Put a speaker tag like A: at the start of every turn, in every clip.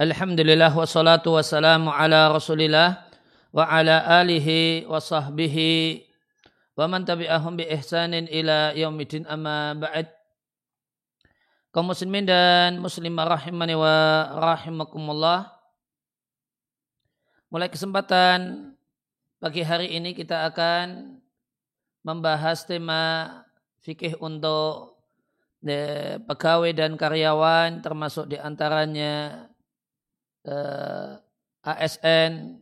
A: Alhamdulillah wassalatu wassalamu ala rasulillah wa ala alihi wa sahbihi wa man tabi'ahum bi ihsanin ila yaumidin amma ba'd. Kaum muslimin dan muslimah rahimani wa rahimakumullah. Mulai kesempatan pagi hari ini kita akan membahas tema fikih untuk eh, pegawai dan karyawan termasuk di antaranya uh, eh, ASN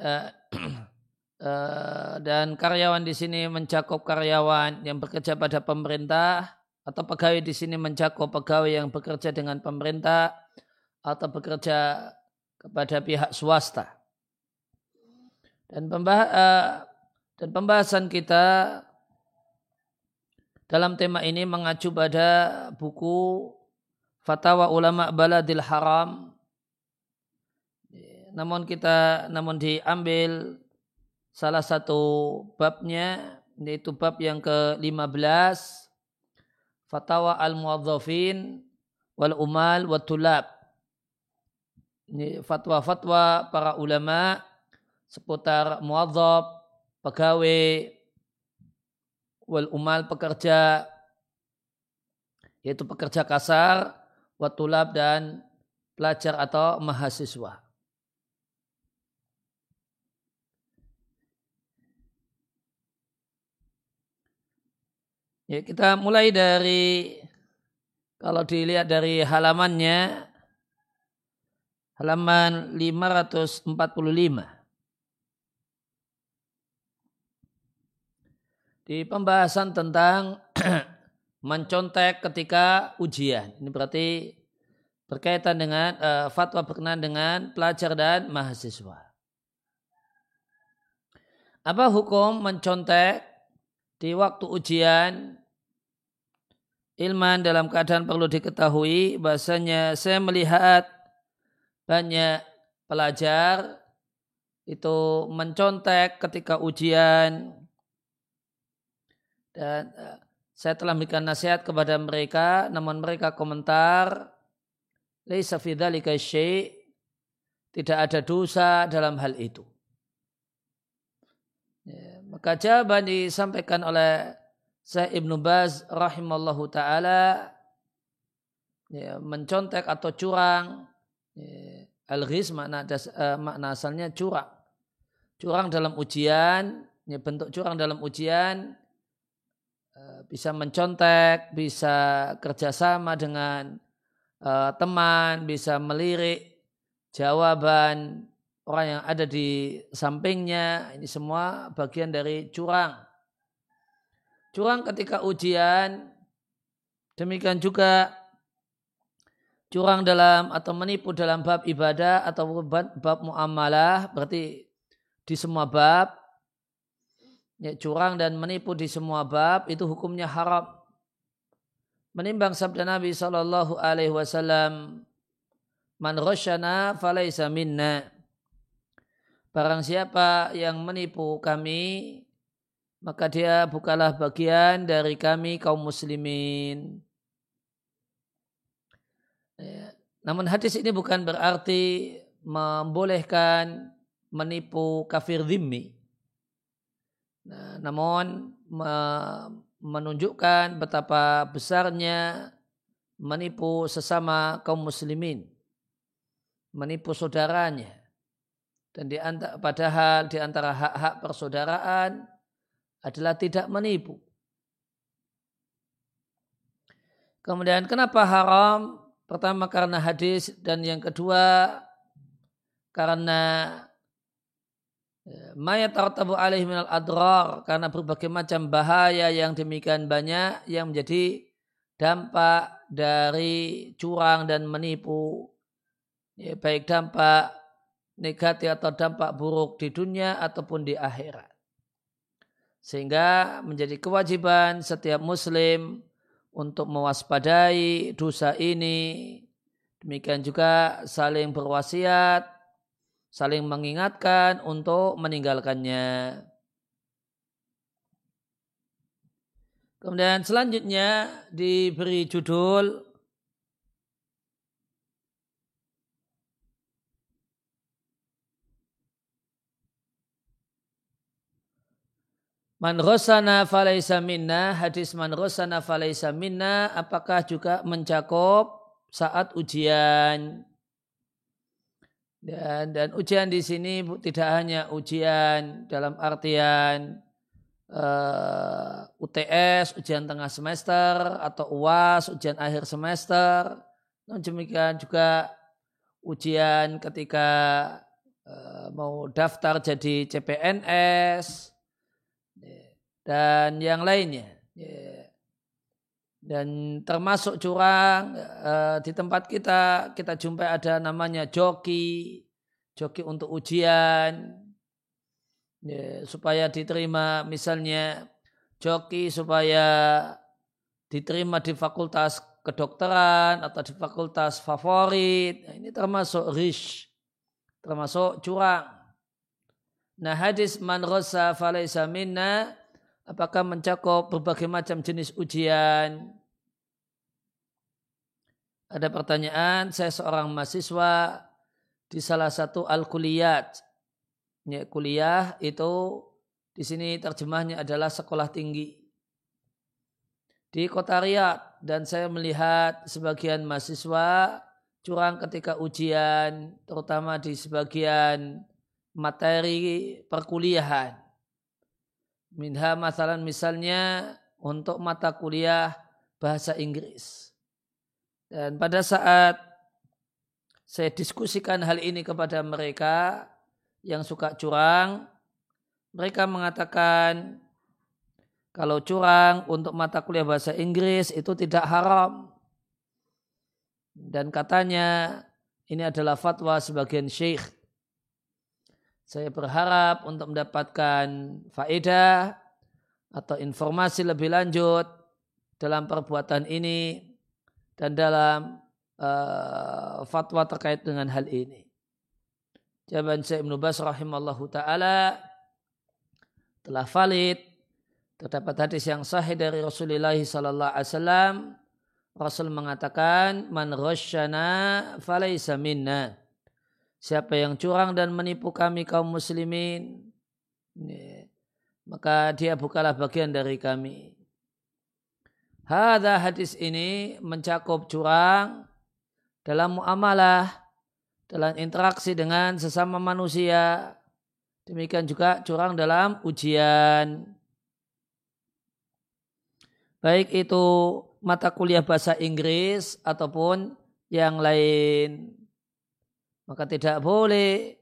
A: uh, dan karyawan di sini mencakup karyawan yang bekerja pada pemerintah atau pegawai di sini mencakup pegawai yang bekerja dengan pemerintah atau bekerja kepada pihak swasta. Dan, pembah uh, dan pembahasan kita dalam tema ini mengacu pada buku fatwa ulama baladil haram. Namun kita namun diambil salah satu babnya yaitu bab yang ke-15 fatwa al-muwadzafin wal umal wa tulab. Ini fatwa-fatwa para ulama seputar muwadzaf pegawai wal umal pekerja yaitu pekerja kasar watulab dan pelajar atau mahasiswa. Ya, kita mulai dari kalau dilihat dari halamannya halaman 545. Di pembahasan tentang mencontek ketika ujian. Ini berarti berkaitan dengan uh, fatwa berkenaan dengan pelajar dan mahasiswa. Apa hukum mencontek di waktu ujian? Ilman dalam keadaan perlu diketahui bahasanya saya melihat banyak pelajar itu mencontek ketika ujian dan uh, saya telah memberikan nasihat kepada mereka, namun mereka komentar, Laisa fi tidak ada dosa dalam hal itu. Ya, maka jawaban disampaikan oleh Syekh Ibnu Baz rahimallahu taala ya, mencontek atau curang ya, al-ghiz makna uh, makna asalnya curang. Curang dalam ujian, ya, bentuk curang dalam ujian bisa mencontek, bisa kerjasama dengan uh, teman, bisa melirik jawaban orang yang ada di sampingnya. Ini semua bagian dari curang. Curang ketika ujian, demikian juga curang dalam atau menipu dalam bab ibadah atau bab, bab muamalah, berarti di semua bab ya, curang dan menipu di semua bab itu hukumnya haram. Menimbang sabda Nabi Shallallahu Alaihi Wasallam, man roshana falaisa minna. Barang siapa yang menipu kami, maka dia bukalah bagian dari kami kaum muslimin. Ya. Namun hadis ini bukan berarti membolehkan menipu kafir zimmi. Nah, namun menunjukkan betapa besarnya menipu sesama kaum muslimin, menipu saudaranya. Dan di antara, padahal di antara hak-hak persaudaraan adalah tidak menipu. Kemudian kenapa haram? Pertama karena hadis dan yang kedua karena Mayat tartabu alaihi minal adrar karena berbagai macam bahaya yang demikian banyak yang menjadi dampak dari curang dan menipu. Ya, baik dampak negatif atau dampak buruk di dunia ataupun di akhirat. Sehingga menjadi kewajiban setiap muslim untuk mewaspadai dosa ini. Demikian juga saling berwasiat saling mengingatkan untuk meninggalkannya. Kemudian selanjutnya diberi judul Man rosana falaysa minna, hadis man rosana falaysa minna, apakah juga mencakup saat ujian? Dan, dan ujian di sini tidak hanya ujian dalam artian uh, eh, UTS, ujian tengah semester, atau UAS, ujian akhir semester. Dan demikian juga ujian ketika uh, mau daftar jadi CPNS, dan yang lainnya. Ya. Dan termasuk curang eh, di tempat kita kita jumpai ada namanya joki, joki untuk ujian ya, supaya diterima misalnya joki supaya diterima di fakultas kedokteran atau di fakultas favorit. Nah, ini termasuk rish, termasuk curang. Nah hadis man rosa minna apakah mencakup berbagai macam jenis ujian? Ada pertanyaan, saya seorang mahasiswa di salah satu al-kuliyat. Ya, kuliah itu di sini terjemahnya adalah sekolah tinggi. Di kota Riyadh dan saya melihat sebagian mahasiswa curang ketika ujian, terutama di sebagian materi perkuliahan. Minha masalan misalnya untuk mata kuliah bahasa Inggris. Dan pada saat saya diskusikan hal ini kepada mereka yang suka curang, mereka mengatakan kalau curang untuk mata kuliah bahasa Inggris itu tidak haram. Dan katanya ini adalah fatwa sebagian syekh saya berharap untuk mendapatkan faedah atau informasi lebih lanjut dalam perbuatan ini dan dalam uh, fatwa terkait dengan hal ini. Jawaban Syekh Ibn Bas rahimallahu taala telah valid terdapat hadis yang sahih dari Rasulullah sallallahu alaihi wasallam Rasul mengatakan man rasyana falaysa minna Siapa yang curang dan menipu kami kaum muslimin, maka dia bukalah bagian dari kami. Hada hadis ini mencakup curang dalam muamalah, dalam interaksi dengan sesama manusia. Demikian juga curang dalam ujian. Baik itu mata kuliah bahasa Inggris ataupun yang lain. Maka tidak boleh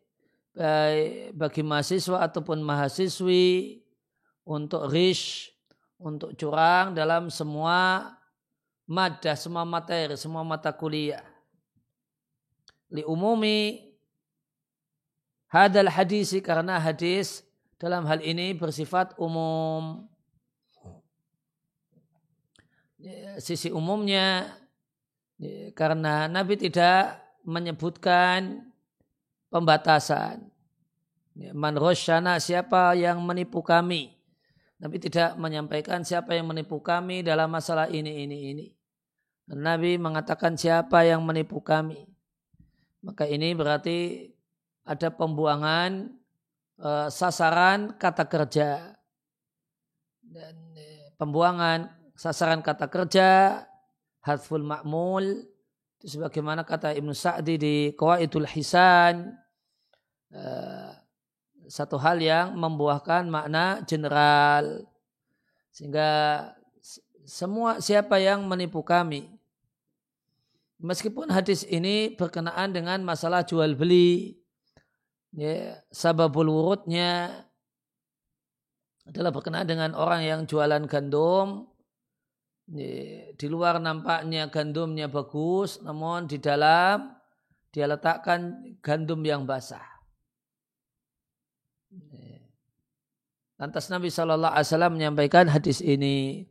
A: bagi mahasiswa ataupun mahasiswi untuk rish, untuk curang dalam semua madah, semua materi, semua mata kuliah. Li umumi hadal hadisi karena hadis dalam hal ini bersifat umum. Sisi umumnya karena Nabi tidak menyebutkan pembatasan. Man rosyana siapa yang menipu kami. Nabi tidak menyampaikan siapa yang menipu kami dalam masalah ini, ini, ini. Dan Nabi mengatakan siapa yang menipu kami. Maka ini berarti ada pembuangan uh, sasaran kata kerja. Dan uh, pembuangan sasaran kata kerja, hadful ma'mul, itu sebagaimana kata Ibnu Sa'di di Qawaidul Hisan eh, satu hal yang membuahkan makna general sehingga semua siapa yang menipu kami meskipun hadis ini berkenaan dengan masalah jual beli ya, sababul wurudnya adalah berkenaan dengan orang yang jualan gandum di luar nampaknya gandumnya bagus, namun di dalam dia letakkan gandum yang basah. Lantas Nabi Shallallahu Alaihi Wasallam menyampaikan hadis ini.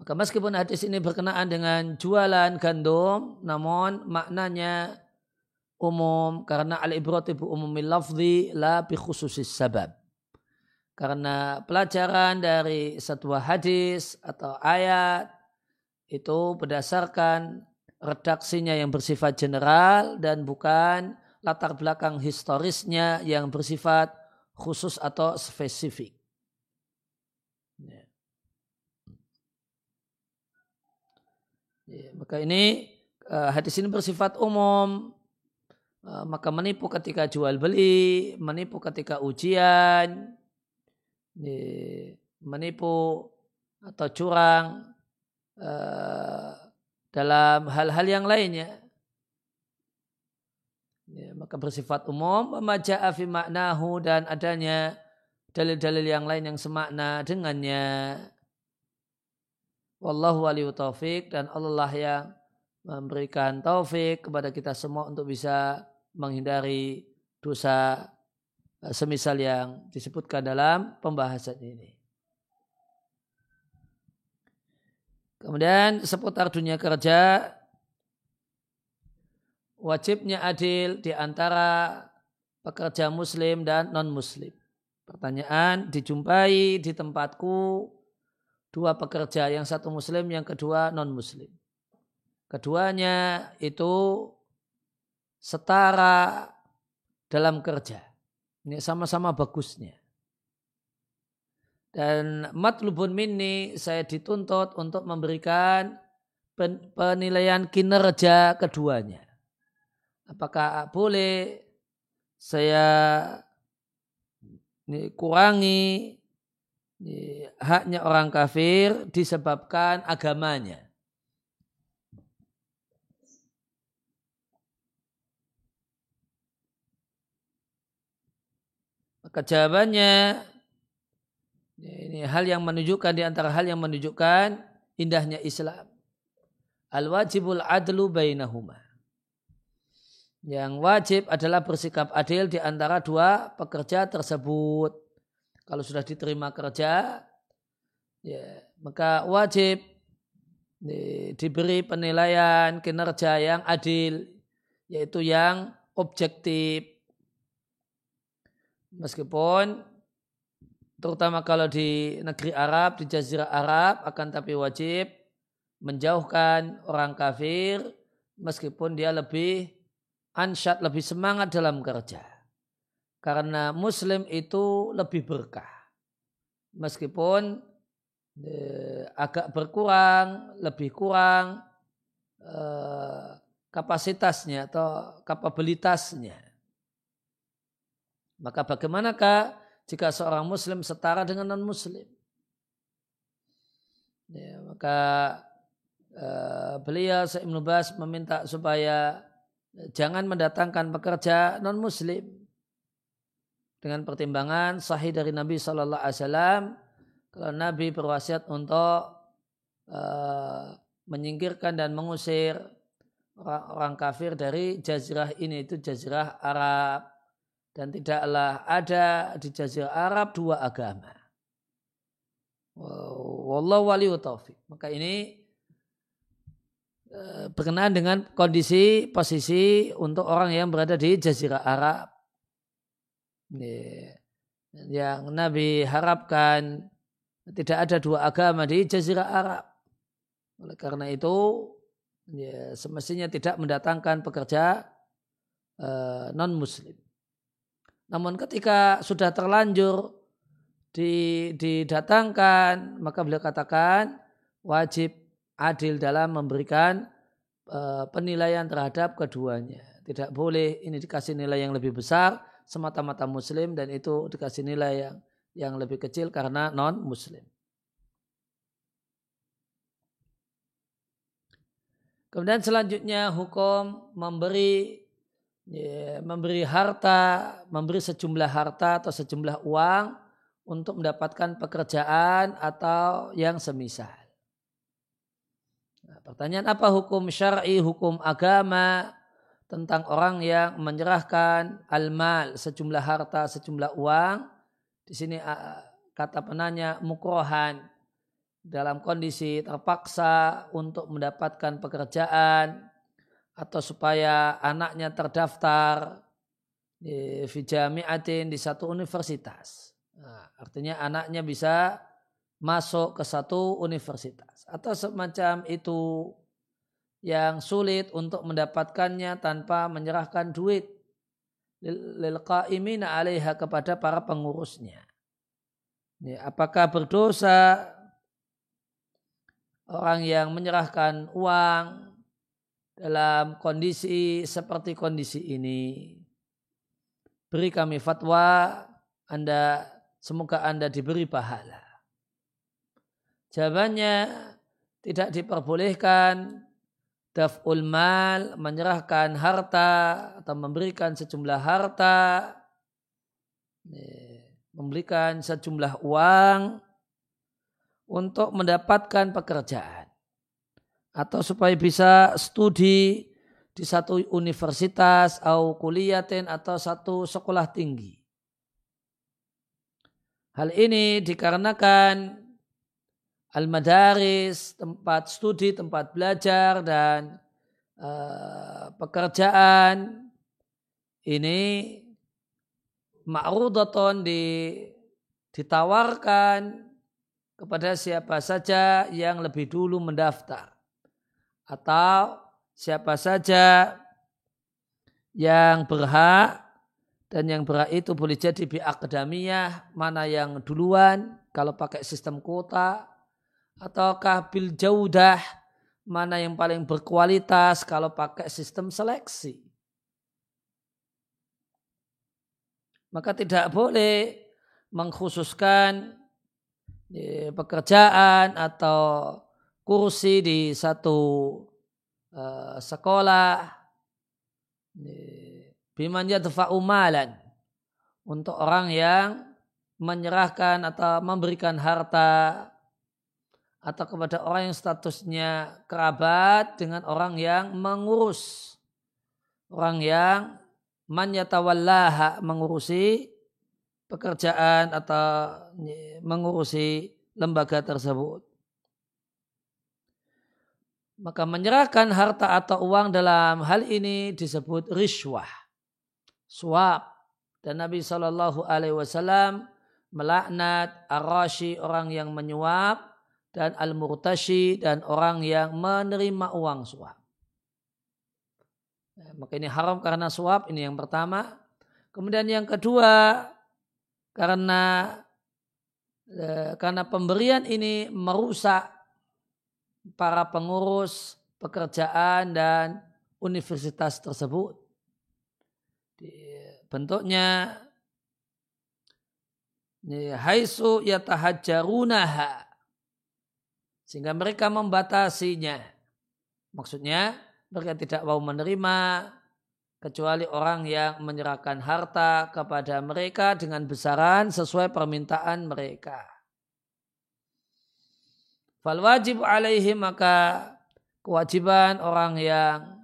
A: Maka meskipun hadis ini berkenaan dengan jualan gandum, namun maknanya umum karena al-ibratibu umumil lafzi la bi khususis sabab. Karena pelajaran dari sebuah hadis atau ayat itu berdasarkan redaksinya yang bersifat general dan bukan latar belakang historisnya yang bersifat khusus atau spesifik. Ya. Ya, maka ini uh, hadis ini bersifat umum. Uh, maka menipu ketika jual beli, menipu ketika ujian, ya, menipu atau curang uh, dalam hal-hal yang lainnya. Ya, maka bersifat umum, maja'a fi maknahu dan adanya dalil-dalil yang lain yang semakna dengannya. Wallahu waliyu taufik dan Allah yang memberikan taufik kepada kita semua untuk bisa menghindari dosa eh, semisal yang disebutkan dalam pembahasan ini. Kemudian seputar dunia kerja wajibnya adil di antara pekerja muslim dan non-muslim. Pertanyaan, dijumpai di tempatku dua pekerja, yang satu muslim, yang kedua non-muslim. Keduanya itu setara dalam kerja. Ini sama-sama bagusnya. Dan matlubun minni saya dituntut untuk memberikan penilaian kinerja keduanya apakah boleh saya kurangi haknya orang kafir disebabkan agamanya. Maka jawabannya ini hal yang menunjukkan di antara hal yang menunjukkan indahnya Islam. Al-wajibul adlu bainahuma. Yang wajib adalah bersikap adil di antara dua pekerja tersebut. Kalau sudah diterima kerja, ya, maka wajib di, diberi penilaian kinerja yang adil, yaitu yang objektif. Meskipun terutama kalau di negeri Arab, di Jazirah Arab, akan tapi wajib menjauhkan orang kafir meskipun dia lebih ansyat lebih semangat dalam kerja. Karena muslim itu lebih berkah. Meskipun eh, agak berkurang, lebih kurang eh, kapasitasnya atau kapabilitasnya. Maka bagaimanakah jika seorang muslim setara dengan non-muslim? Ya, maka uh, beliau Ibnu Bas meminta supaya jangan mendatangkan pekerja non muslim dengan pertimbangan sahih dari Nabi Shallallahu Alaihi Wasallam kalau Nabi berwasiat untuk uh, menyingkirkan dan mengusir orang, orang kafir dari jazirah ini itu jazirah Arab dan tidaklah ada di jazirah Arab dua agama. Wallahu wali taufik. Maka ini berkenaan dengan kondisi posisi untuk orang yang berada di Jazirah Arab. Yang Nabi harapkan tidak ada dua agama di Jazirah Arab. Oleh karena itu, ya, semestinya tidak mendatangkan pekerja uh, non-muslim. Namun ketika sudah terlanjur didatangkan, maka beliau katakan wajib adil dalam memberikan uh, penilaian terhadap keduanya. Tidak boleh ini dikasih nilai yang lebih besar semata-mata muslim dan itu dikasih nilai yang yang lebih kecil karena non muslim. Kemudian selanjutnya hukum memberi ya, memberi harta, memberi sejumlah harta atau sejumlah uang untuk mendapatkan pekerjaan atau yang semisal. Nah, pertanyaan apa hukum syar'i, hukum agama tentang orang yang menyerahkan al-mal, sejumlah harta, sejumlah uang. Di sini kata penanya mukrohan dalam kondisi terpaksa untuk mendapatkan pekerjaan atau supaya anaknya terdaftar di fijamiatin di satu universitas. Nah, artinya anaknya bisa masuk ke satu universitas atau semacam itu yang sulit untuk mendapatkannya tanpa menyerahkan duit lil qaimina 'alaiha kepada para pengurusnya. Ya, apakah berdosa orang yang menyerahkan uang dalam kondisi seperti kondisi ini? Beri kami fatwa, Anda semoga Anda diberi pahala. Jawabannya tidak diperbolehkan. Daf'ul mal, menyerahkan harta atau memberikan sejumlah harta, memberikan sejumlah uang untuk mendapatkan pekerjaan. Atau supaya bisa studi di satu universitas atau kuliatin atau satu sekolah tinggi. Hal ini dikarenakan al-madaris, tempat studi, tempat belajar dan uh, pekerjaan. Ini ma'rudaton di, ditawarkan kepada siapa saja yang lebih dulu mendaftar. Atau siapa saja yang berhak dan yang berhak itu boleh jadi bi akademiyah mana yang duluan. Kalau pakai sistem kuota ataukah bil jaudah? Mana yang paling berkualitas kalau pakai sistem seleksi. Maka tidak boleh mengkhususkan ya, pekerjaan atau kursi di satu uh, sekolah. Ya, biman yadfa'u malan. Untuk orang yang menyerahkan atau memberikan harta atau kepada orang yang statusnya kerabat dengan orang yang mengurus orang yang manyatawallaha mengurusi pekerjaan atau mengurusi lembaga tersebut. Maka menyerahkan harta atau uang dalam hal ini disebut riswah, suap. Dan Nabi Shallallahu Alaihi Wasallam melaknat arashi orang yang menyuap dan al-murtashi dan orang yang menerima uang suap. Ya, maka ini haram karena suap, ini yang pertama. Kemudian yang kedua, karena eh, karena pemberian ini merusak para pengurus pekerjaan dan universitas tersebut. Bentuknya haisu yatahajjarunaha sehingga mereka membatasinya. Maksudnya mereka tidak mau menerima kecuali orang yang menyerahkan harta kepada mereka dengan besaran sesuai permintaan mereka. Fal wajib alaihi maka kewajiban orang yang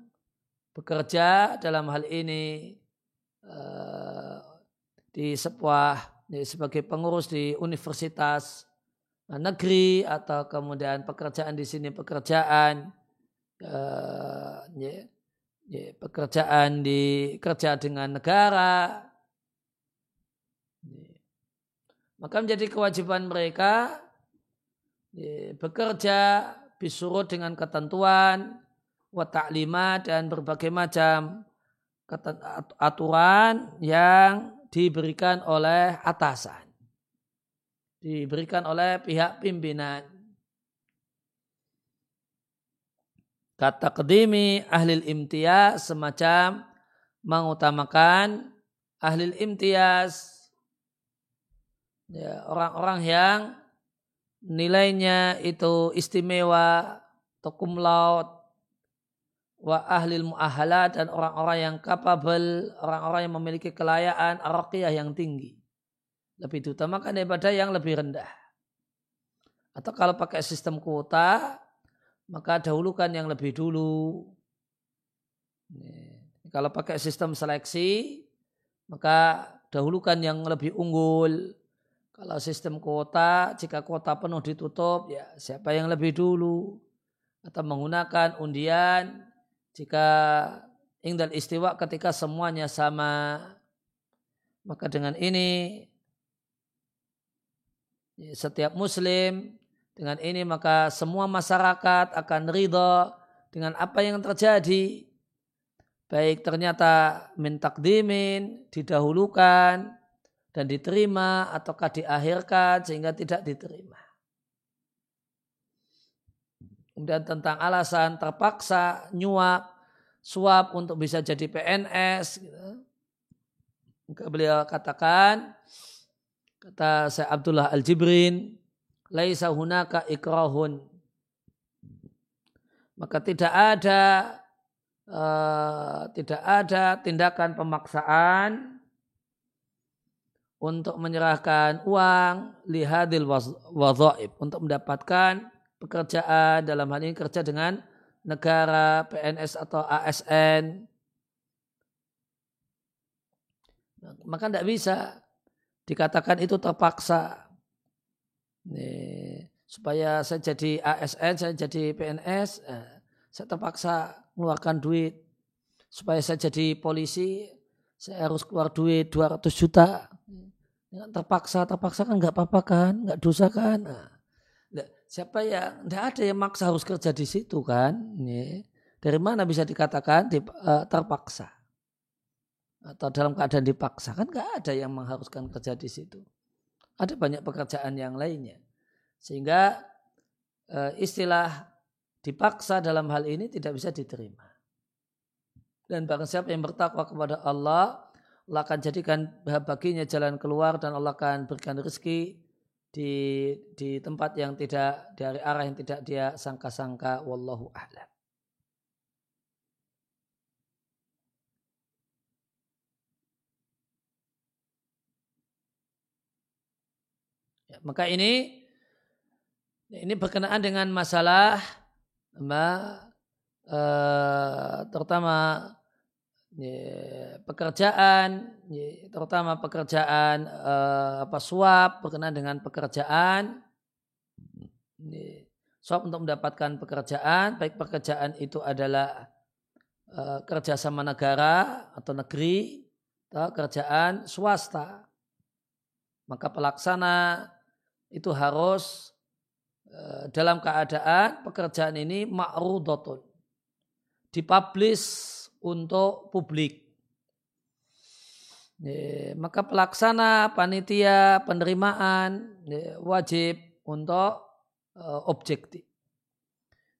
A: bekerja dalam hal ini uh, di sebuah sebagai pengurus di universitas negeri atau kemudian pekerjaan di sini pekerjaan uh, ya, pekerjaan di kerja dengan negara. Maka menjadi kewajiban mereka ya, bekerja bisurut dengan ketentuan wa dan berbagai macam aturan yang diberikan oleh atasan diberikan oleh pihak pimpinan. Kata kedimi ahli imtiaz semacam mengutamakan ahli imtiaz ya, orang-orang yang nilainya itu istimewa atau cum laude wa ahli mu'ahalat dan orang-orang yang kapabel, orang-orang yang memiliki kelayaan araqiyah yang tinggi lebih diutamakan daripada yang lebih rendah. Atau kalau pakai sistem kuota, maka dahulukan yang lebih dulu. Kalau pakai sistem seleksi, maka dahulukan yang lebih unggul. Kalau sistem kuota, jika kuota penuh ditutup, ya siapa yang lebih dulu. Atau menggunakan undian, jika ingdal istiwa ketika semuanya sama. Maka dengan ini setiap muslim dengan ini maka semua masyarakat akan ridho dengan apa yang terjadi baik ternyata min takdimin didahulukan dan diterima ataukah diakhirkan sehingga tidak diterima. Kemudian tentang alasan terpaksa nyuap, suap untuk bisa jadi PNS. Gitu. Beliau katakan, kata saya Abdullah Al-Jibrin, laisa hunaka ikrahun. Maka tidak ada uh, tidak ada tindakan pemaksaan untuk menyerahkan uang lihadil wadhaib untuk mendapatkan pekerjaan dalam hal ini kerja dengan negara, PNS atau ASN. Maka tidak bisa dikatakan itu terpaksa. Nih, supaya saya jadi ASN, saya jadi PNS, eh, saya terpaksa mengeluarkan duit. Supaya saya jadi polisi, saya harus keluar duit 200 juta terpaksa terpaksa kan nggak apa-apa kan nggak dosa kan nah, siapa yang tidak ada yang maksa harus kerja di situ kan dari mana bisa dikatakan di, uh, terpaksa atau dalam keadaan dipaksa kan nggak ada yang mengharuskan kerja di situ. Ada banyak pekerjaan yang lainnya. Sehingga uh, istilah dipaksa dalam hal ini tidak bisa diterima. Dan barang siapa yang bertakwa kepada Allah Allah akan jadikan baginya jalan keluar dan Allah akan berikan rezeki di di tempat yang tidak dari arah yang tidak dia sangka-sangka. Wallahu a'lam. Ya, maka ini ini berkenaan dengan masalah apa, eh, terutama pekerjaan, terutama pekerjaan uh, apa suap berkenaan dengan pekerjaan, suap untuk mendapatkan pekerjaan, baik pekerjaan itu adalah uh, kerja sama negara atau negeri, atau kerjaan swasta, maka pelaksana itu harus uh, dalam keadaan pekerjaan ini ma'rudotun, dipublish untuk publik. maka pelaksana panitia penerimaan wajib untuk uh, objektif.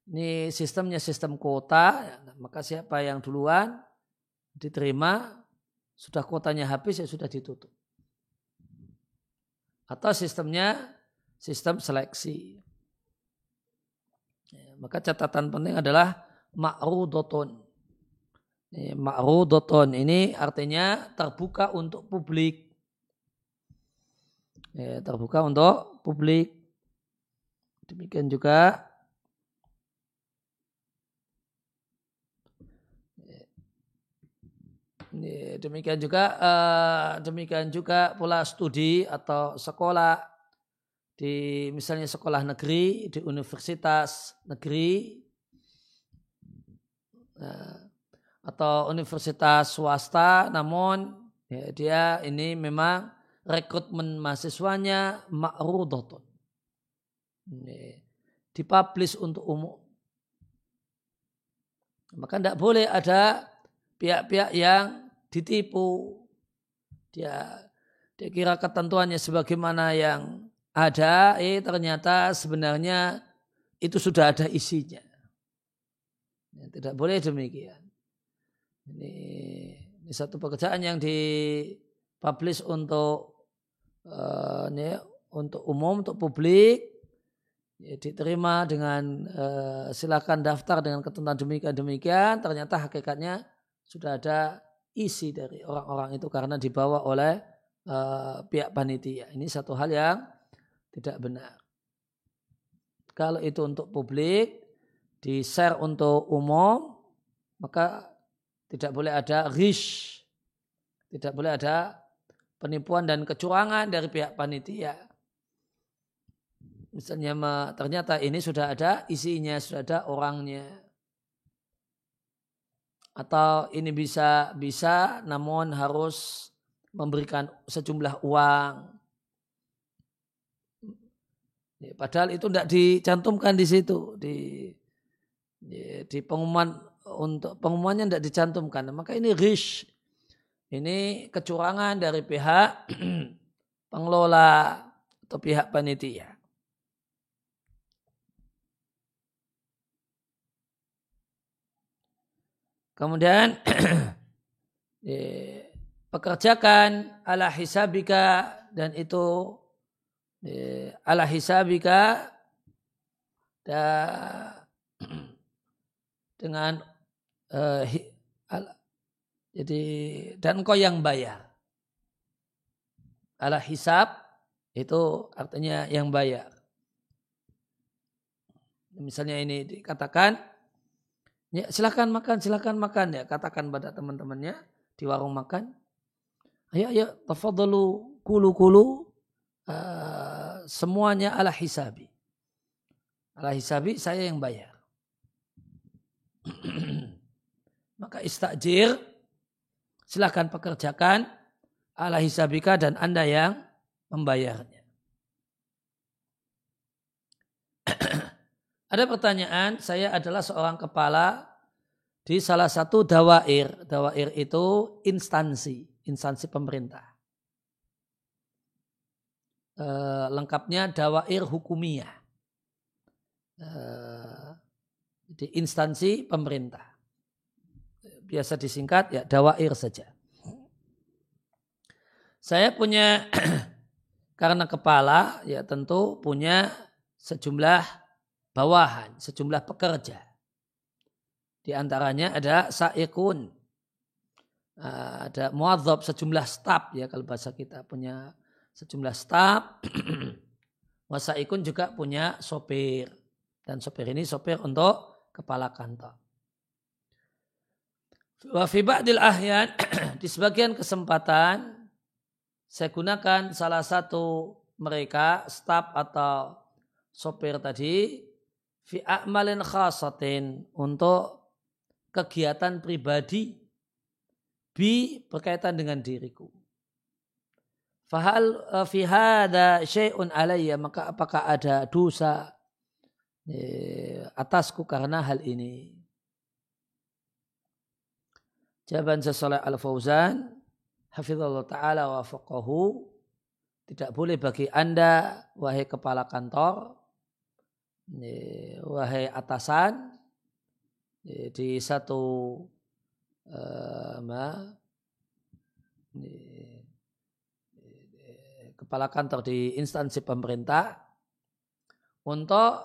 A: Ini sistemnya sistem kuota, maka siapa yang duluan diterima, sudah kuotanya habis ya sudah ditutup. Atau sistemnya sistem seleksi. maka catatan penting adalah ma'rudotun ma'rudatun ini artinya terbuka untuk publik. Ya, terbuka untuk publik. Demikian juga ya, demikian juga uh, demikian juga pula studi atau sekolah di misalnya sekolah negeri di universitas negeri nah, atau universitas swasta namun ya, dia ini memang rekrutmen mahasiswanya ma'rudatun. Dipublish untuk umum. Maka tidak boleh ada pihak-pihak yang ditipu. Dia dia kira ketentuannya sebagaimana yang ada eh ternyata sebenarnya itu sudah ada isinya ya, tidak boleh demikian ini, ini satu pekerjaan yang dipublish untuk uh, ini, untuk umum, untuk publik, ya, diterima dengan uh, silakan daftar dengan ketentuan demikian demikian. Ternyata hakikatnya sudah ada isi dari orang-orang itu karena dibawa oleh uh, pihak panitia. Ini satu hal yang tidak benar. Kalau itu untuk publik, di share untuk umum, maka tidak boleh ada rish. Tidak boleh ada penipuan dan kecurangan dari pihak panitia. Misalnya ternyata ini sudah ada isinya, sudah ada orangnya. Atau ini bisa bisa namun harus memberikan sejumlah uang. Padahal itu tidak dicantumkan di situ di di pengumuman untuk pengumumannya tidak dicantumkan. Maka ini rish. Ini kecurangan dari pihak pengelola atau pihak panitia. Kemudian eh, pekerjakan ala hisabika dan itu ala hisabika dan dengan uh, jadi dan engkau yang bayar. Ala hisab itu artinya yang bayar. Misalnya ini dikatakan, ya silahkan makan, silahkan makan ya. Katakan pada teman-temannya di warung makan, ayo ayo tafadalu kulu kulu uh, semuanya ala hisabi. Ala hisabi saya yang bayar. Maka istajir silahkan pekerjakan ala hisabika dan Anda yang membayarnya. Ada pertanyaan, saya adalah seorang kepala di salah satu dawair. Dawair itu instansi, instansi pemerintah. E, lengkapnya dawair hukumiyah. E, di instansi pemerintah. Biasa disingkat ya dawair saja. Saya punya karena kepala ya tentu punya sejumlah bawahan, sejumlah pekerja. Di antaranya ada saikun, ah, ada muadzab sejumlah staf ya kalau bahasa kita punya sejumlah staf. Wasaikun juga punya sopir dan sopir ini sopir untuk kepala kantor. Wa fi ba'dil ahyan di sebagian kesempatan saya gunakan salah satu mereka staf atau sopir tadi fi a'malin khasatin untuk kegiatan pribadi bi berkaitan dengan diriku. Fahal eh, fi hada syai'un alayya maka apakah ada dosa atasku karena hal ini. Jawaban sesoleh Al-Fauzan, Hafizullah Ta'ala wa faqahu, tidak boleh bagi anda, wahai kepala kantor, wahai atasan, di satu uh, kepala kantor di instansi pemerintah, untuk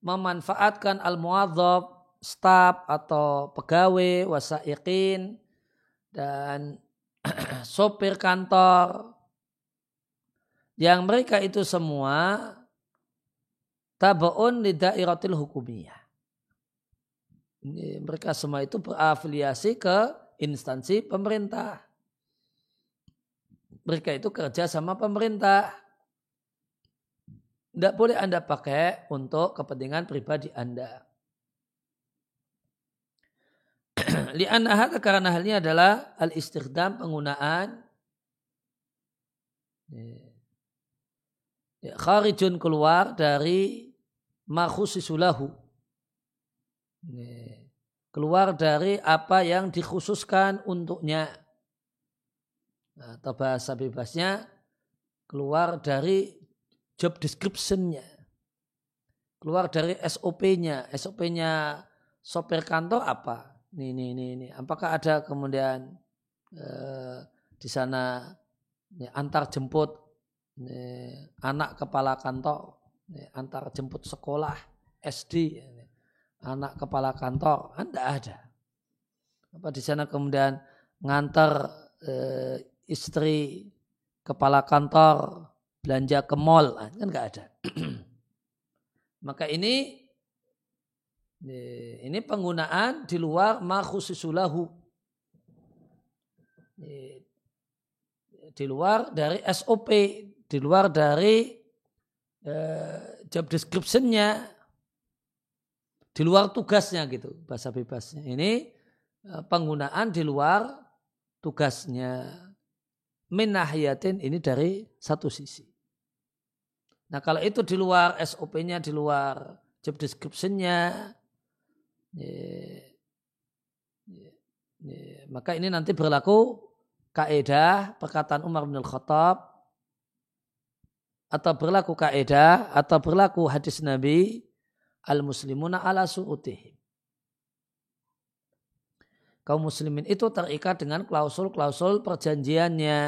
A: memanfaatkan al-muadzab, staf atau pegawai, wasaiqin, dan sopir kantor, yang mereka itu semua tabaun lidairatil hukumiyah. Mereka semua itu berafiliasi ke instansi pemerintah. Mereka itu kerja sama pemerintah. Tidak boleh Anda pakai untuk kepentingan pribadi Anda. Li'anna karena hal ini adalah al-istighdam penggunaan ya, kharijun keluar dari makhusisulahu. Keluar dari apa yang dikhususkan untuknya. Atau bahasa bebasnya keluar dari job description-nya. Keluar dari SOP-nya. SOP-nya sopir kantor apa? Nih, nih, nih, nih. Apakah ada kemudian eh, di sana nih, antar jemput nih, anak kepala kantor, nih, antar jemput sekolah, SD, nih, anak kepala kantor? Anda kan ada. Apa di sana kemudian ngantar eh, istri kepala kantor belanja ke mall ah, kan nggak ada. Maka ini ini penggunaan di luar makhusisulahu. Di luar dari SOP, di luar dari eh, job description-nya, di luar tugasnya gitu bahasa bebasnya. Ini eh, penggunaan di luar tugasnya. Minahiyatin ini dari satu sisi. Nah kalau itu di luar SOP-nya, di luar job description-nya, maka ini nanti berlaku kaedah perkataan Umar bin Khattab atau berlaku kaedah atau berlaku hadis Nabi al muslimuna ala su'utihim. Kaum muslimin itu terikat dengan klausul-klausul perjanjiannya.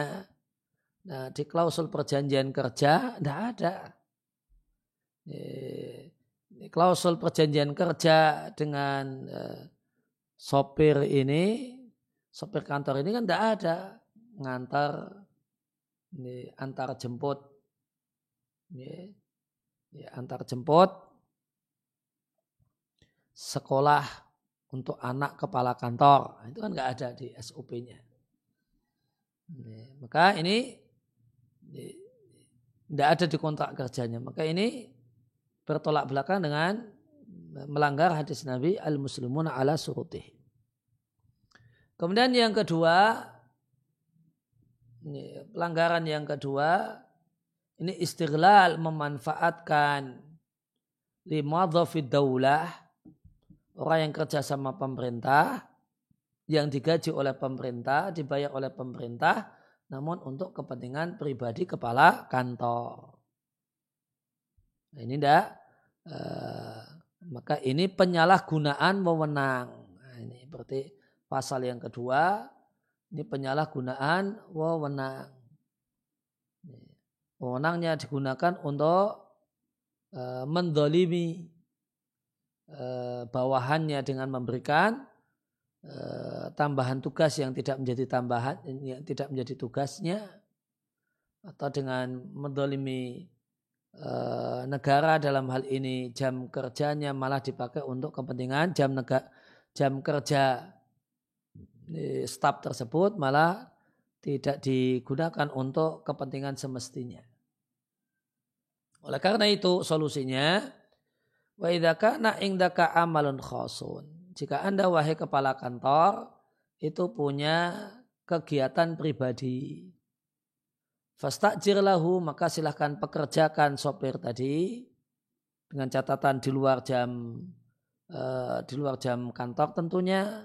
A: Nah, di klausul perjanjian kerja tidak ada. Klausul perjanjian kerja dengan eh, sopir ini, sopir kantor ini kan tidak ada ngantar ini antar jemput ini, ya, antar jemput sekolah untuk anak kepala kantor. Nah, itu kan nggak ada di SOP-nya maka ini tidak ada di kontrak kerjanya. Maka ini bertolak belakang dengan melanggar hadis Nabi al-muslimuna ala surutih. Kemudian yang kedua, ini pelanggaran yang kedua, ini istiglal memanfaatkan lima daulah, orang yang kerja sama pemerintah, yang digaji oleh pemerintah, dibayar oleh pemerintah, namun untuk kepentingan pribadi kepala kantor. Nah, ini tidak uh, maka ini penyalahgunaan wewenang. Nah, ini berarti pasal yang kedua ini penyalahgunaan wewenang. Wewenangnya digunakan untuk e, mendolimi e, bawahannya dengan memberikan e, tambahan tugas yang tidak menjadi tambahan, yang tidak menjadi tugasnya, atau dengan mendolimi Eh, negara dalam hal ini jam kerjanya malah dipakai untuk kepentingan jam negara jam kerja staf tersebut malah tidak digunakan untuk kepentingan semestinya. Oleh karena itu solusinya wa idza kana indaka amalun khasun. Jika Anda wahai kepala kantor itu punya kegiatan pribadi. Fastakjir lahu maka silahkan pekerjakan sopir tadi dengan catatan di luar jam uh, di luar jam kantor tentunya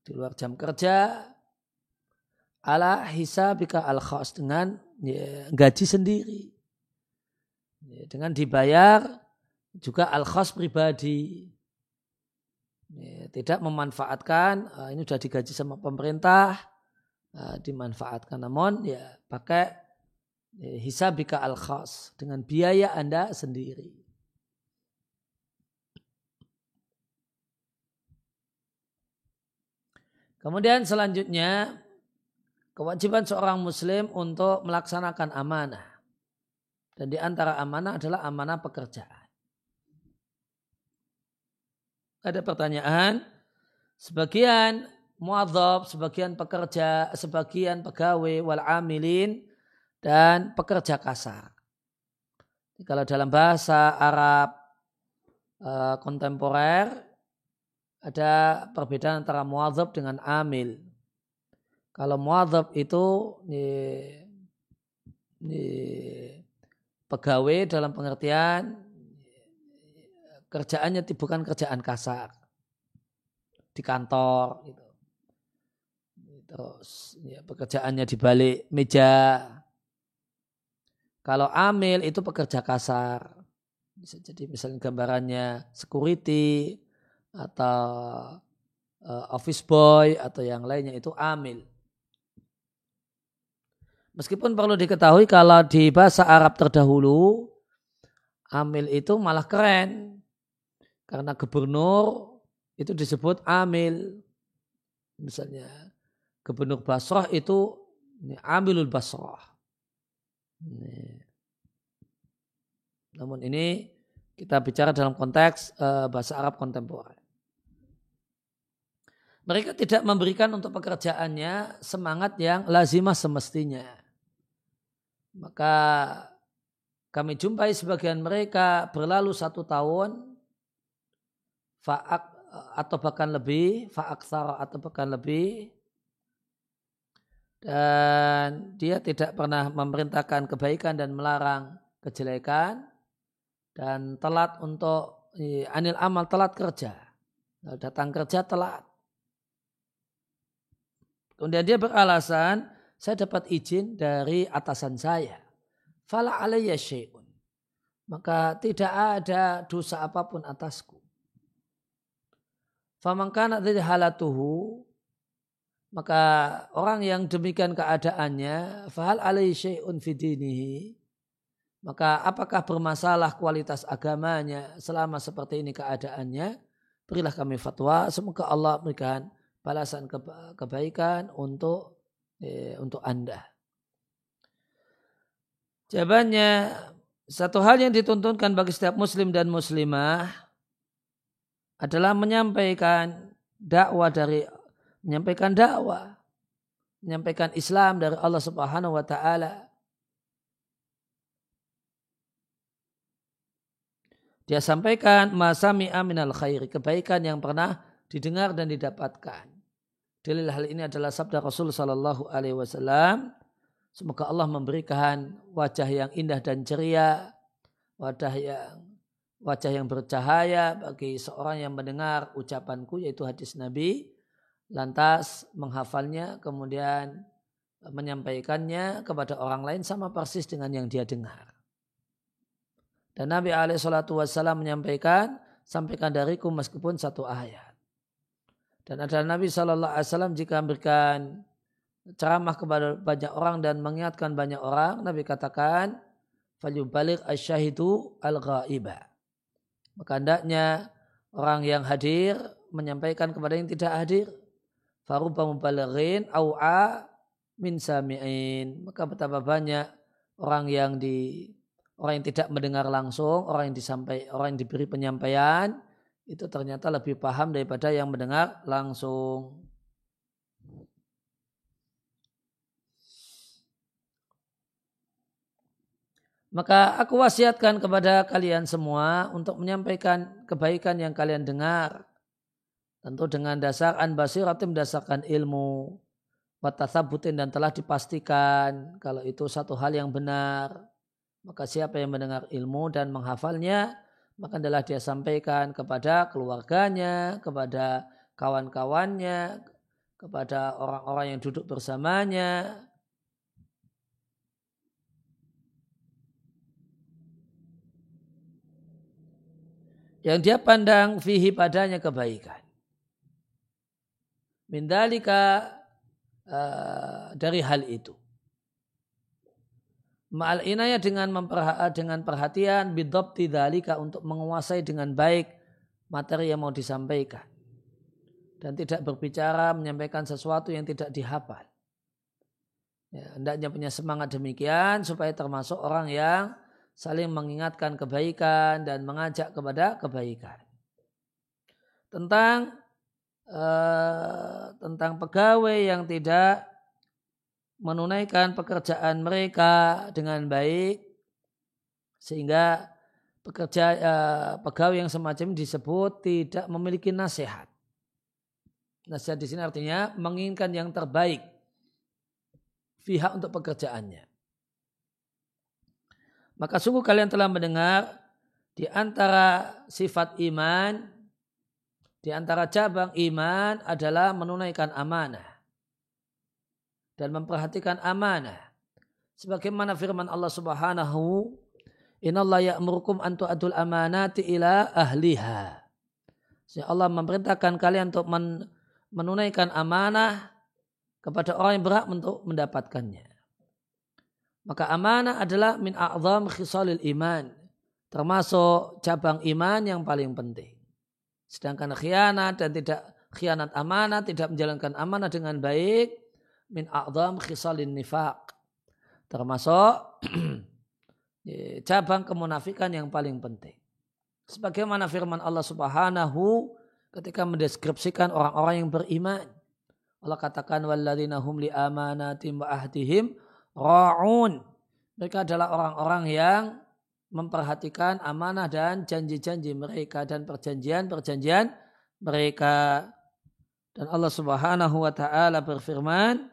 A: di luar jam kerja. Ala hisabika al khas dengan ya, gaji sendiri. Ya, dengan dibayar juga al khas pribadi ya, tidak memanfaatkan uh, ini sudah digaji sama pemerintah uh, dimanfaatkan namun ya pakai eh, hisabika al khas dengan biaya Anda sendiri. Kemudian selanjutnya kewajiban seorang muslim untuk melaksanakan amanah. Dan di antara amanah adalah amanah pekerjaan. Ada pertanyaan, sebagian muadzab, sebagian pekerja, sebagian pegawai wal amilin dan pekerja kasar. Kalau dalam bahasa Arab uh, kontemporer ada perbedaan antara muadzab dengan amil. Kalau muadzab itu ini, ini, pegawai dalam pengertian kerjaannya bukan kerjaan kasar di kantor gitu terus ya, pekerjaannya di balik meja. Kalau amil itu pekerja kasar. Bisa jadi misalnya gambarannya security atau uh, office boy atau yang lainnya itu amil. Meskipun perlu diketahui kalau di bahasa Arab terdahulu amil itu malah keren. Karena gubernur itu disebut amil. Misalnya Gubernur Basrah itu Amilul Basrah. Ini. Namun ini kita bicara dalam konteks uh, bahasa Arab kontemporer. Mereka tidak memberikan untuk pekerjaannya semangat yang lazimah semestinya. Maka kami jumpai sebagian mereka berlalu satu tahun faak atau bahkan lebih, faaksara atau bahkan lebih dan dia tidak pernah memerintahkan kebaikan dan melarang kejelekan dan telat untuk anil amal telat kerja datang kerja telat Kemudian dia beralasan, saya dapat izin dari atasan saya. Fala alayya syai'un. Maka tidak ada dosa apa pun atasku. Famangkana dari halatuhu maka orang yang demikian keadaannya fahal alaihi syai'un fidinihi maka apakah bermasalah kualitas agamanya selama seperti ini keadaannya? Berilah kami fatwa semoga Allah memberikan balasan kebaikan untuk eh, untuk Anda. Jawabannya satu hal yang dituntunkan bagi setiap muslim dan muslimah adalah menyampaikan dakwah dari menyampaikan dakwah, menyampaikan Islam dari Allah Subhanahu wa taala. Dia sampaikan masami aminal khairi, kebaikan yang pernah didengar dan didapatkan. Dalil hal ini adalah sabda Rasul sallallahu alaihi wasallam. Semoga Allah memberikan wajah yang indah dan ceria, wajah yang wajah yang bercahaya bagi seorang yang mendengar ucapanku yaitu hadis Nabi lantas menghafalnya kemudian menyampaikannya kepada orang lain sama persis dengan yang dia dengar. Dan Nabi Alaihissalam menyampaikan, sampaikan dariku meskipun satu ayat. Dan ada Nabi Shallallahu Alaihi Wasallam jika memberikan ceramah kepada banyak orang dan mengingatkan banyak orang, Nabi katakan, balik asyahidu al ghaiba. Maka hendaknya orang yang hadir menyampaikan kepada yang tidak hadir faruba mubalighin au'a min sami'in. Maka betapa banyak orang yang di orang yang tidak mendengar langsung, orang yang disampaikan, orang yang diberi penyampaian itu ternyata lebih paham daripada yang mendengar langsung. Maka aku wasiatkan kepada kalian semua untuk menyampaikan kebaikan yang kalian dengar Tentu dengan dasar an basiratim mendasarkan ilmu watasabutin dan telah dipastikan kalau itu satu hal yang benar. Maka siapa yang mendengar ilmu dan menghafalnya, maka adalah dia sampaikan kepada keluarganya, kepada kawan-kawannya, kepada orang-orang yang duduk bersamanya, yang dia pandang fihi padanya kebaikan. Mindalika uh, dari hal itu. Ma'al inayah dengan memperha dengan perhatian bidobti dalika untuk menguasai dengan baik materi yang mau disampaikan. Dan tidak berbicara menyampaikan sesuatu yang tidak dihafal. Ya, hendaknya punya semangat demikian supaya termasuk orang yang saling mengingatkan kebaikan dan mengajak kepada kebaikan. Tentang Eh, tentang pegawai yang tidak menunaikan pekerjaan mereka dengan baik sehingga pekerja uh, pegawai yang semacam disebut tidak memiliki nasihat. Nasihat di sini artinya menginginkan yang terbaik pihak untuk pekerjaannya. Maka sungguh kalian telah mendengar di antara sifat iman di antara cabang iman adalah menunaikan amanah dan memperhatikan amanah. Sebagaimana firman Allah Subhanahu Inna Allah ya'murukum antu adul amanati ila ahliha. Sehingga Allah memerintahkan kalian untuk men, menunaikan amanah kepada orang yang berhak untuk mendapatkannya. Maka amanah adalah min a'zam khisalil iman. Termasuk cabang iman yang paling penting. Sedangkan khianat dan tidak khianat amanah, tidak menjalankan amanah dengan baik, min a'zam khisalin nifaq. Termasuk cabang kemunafikan yang paling penting. Sebagaimana firman Allah Subhanahu ketika mendeskripsikan orang-orang yang beriman. Allah katakan li amanatim wa ahdihim ra'un. Mereka adalah orang-orang yang memperhatikan amanah dan janji-janji mereka dan perjanjian-perjanjian mereka. Dan Allah Subhanahu wa taala berfirman,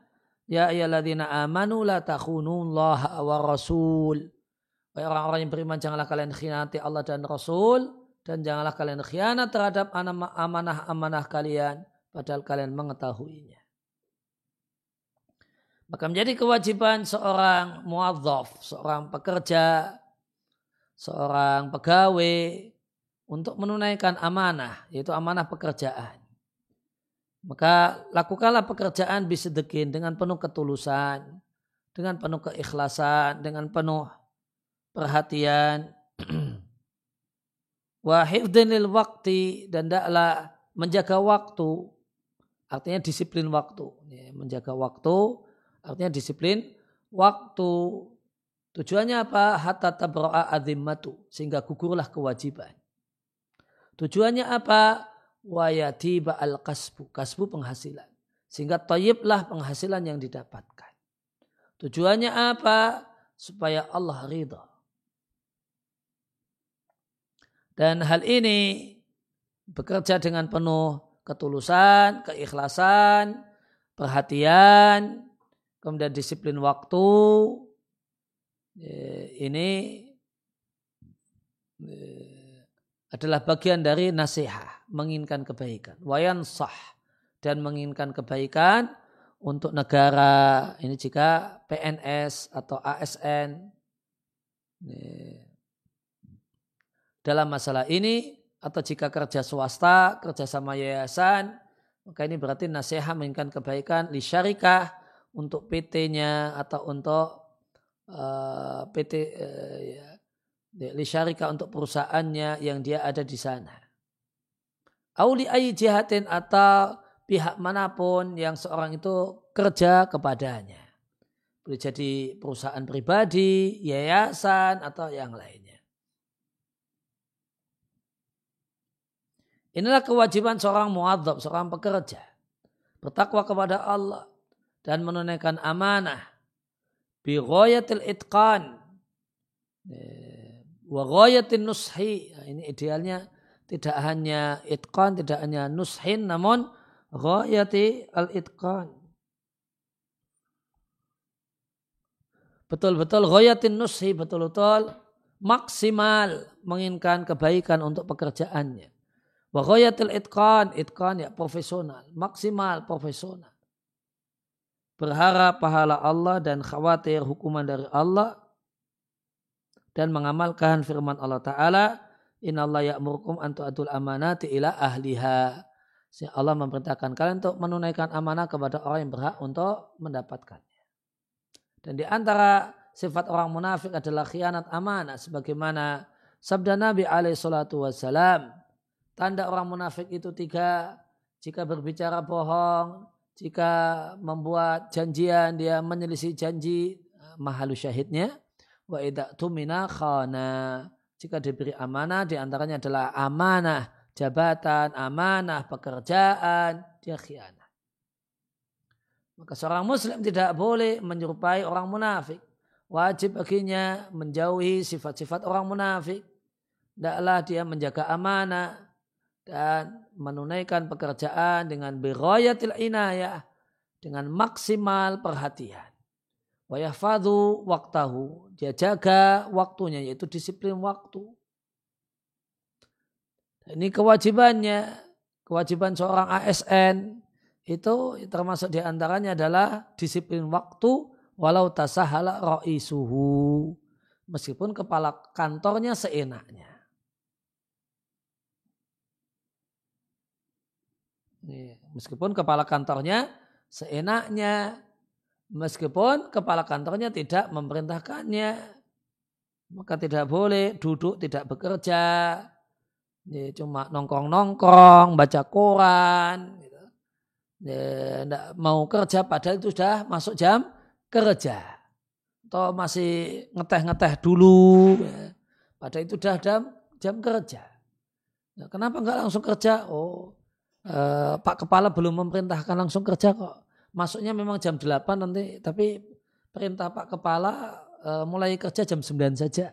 A: "Ya ayyuhalladzina amanu la takhunullaha wa rasul." Orang-orang yang beriman janganlah kalian khianati Allah dan Rasul dan janganlah kalian khianat terhadap amanah-amanah kalian padahal kalian mengetahuinya. Maka menjadi kewajiban seorang muadzaf, seorang pekerja, seorang pegawai untuk menunaikan amanah, yaitu amanah pekerjaan. Maka lakukanlah pekerjaan bisedekin dengan penuh ketulusan, dengan penuh keikhlasan, dengan penuh perhatian. Wahifdinil waktu dan daklah menjaga waktu, artinya disiplin waktu. Ya, menjaga waktu, artinya disiplin waktu. Tujuannya apa? Hatta tabra'a sehingga gugurlah kewajiban. Tujuannya apa? Wayatiba al-kasbu, kasbu penghasilan. Sehingga toyiblah penghasilan yang didapatkan. Tujuannya apa? Supaya Allah ridha. Dan hal ini bekerja dengan penuh ketulusan, keikhlasan, perhatian, kemudian disiplin waktu. Ini adalah bagian dari nasihat, menginginkan kebaikan. Wayan sah dan menginginkan kebaikan untuk negara. Ini jika PNS atau ASN dalam masalah ini atau jika kerja swasta, kerja sama yayasan, maka ini berarti nasihat menginginkan kebaikan li syarikah untuk PT-nya atau untuk uh, eh, PT uh, eh, ya, li syarikah untuk perusahaannya yang dia ada di sana. Auli ayi jihatin atau pihak mana pun yang seorang itu kerja kepadanya. Boleh jadi perusahaan pribadi, yayasan, atau yang lain. Inilah kewajiban seorang muadzab, seorang pekerja. Bertakwa kepada Allah dan menunaikan amanah. Bi ghayatil itqan. Wa ghayatin nushi. Nah, ini idealnya tidak hanya itqan, tidak hanya nushin, namun ghayati al-itqan. Betul-betul ghayatin nushi, betul-betul maksimal menginginkan kebaikan untuk pekerjaannya. Wa ghayatul itqan, itqan ya profesional, maksimal profesional. Berharap pahala Allah dan khawatir hukuman dari Allah dan mengamalkan firman Allah Ta'ala Innallaha ya'murukum an tu'adul amanati ila ahliha. Allah memerintahkan kalian untuk menunaikan amanah kepada orang yang berhak untuk mendapatkannya. Dan di antara sifat orang munafik adalah khianat amanah sebagaimana sabda Nabi alaihi salatu wassalam Tanda orang munafik itu tiga. Jika berbicara bohong, jika membuat janjian dia menyelisih janji eh, mahalu syahidnya. Wa idak tumina khana. Jika diberi amanah, di antaranya adalah amanah jabatan, amanah pekerjaan, dia khianat. Maka seorang muslim tidak boleh menyerupai orang munafik. Wajib baginya menjauhi sifat-sifat orang munafik. Tidaklah dia menjaga amanah, dan menunaikan pekerjaan dengan birayatil inayah dengan maksimal perhatian. Wa yahfadhu waktahu. Dia jaga waktunya yaitu disiplin waktu. Ini kewajibannya, kewajiban seorang ASN itu termasuk di antaranya adalah disiplin waktu walau tasahala ra'isuhu. Meskipun kepala kantornya seenaknya. Meskipun kepala kantornya seenaknya, meskipun kepala kantornya tidak memerintahkannya, maka tidak boleh duduk tidak bekerja, cuma nongkrong-nongkrong, baca koran, gitu. ya, mau kerja padahal itu sudah masuk jam kerja, atau masih ngeteh-ngeteh dulu, ya. padahal itu sudah jam jam kerja. Ya, kenapa enggak langsung kerja? Oh, eh, Pak Kepala belum memerintahkan langsung kerja kok. Masuknya memang jam 8 nanti, tapi perintah Pak Kepala eh, mulai kerja jam 9 saja.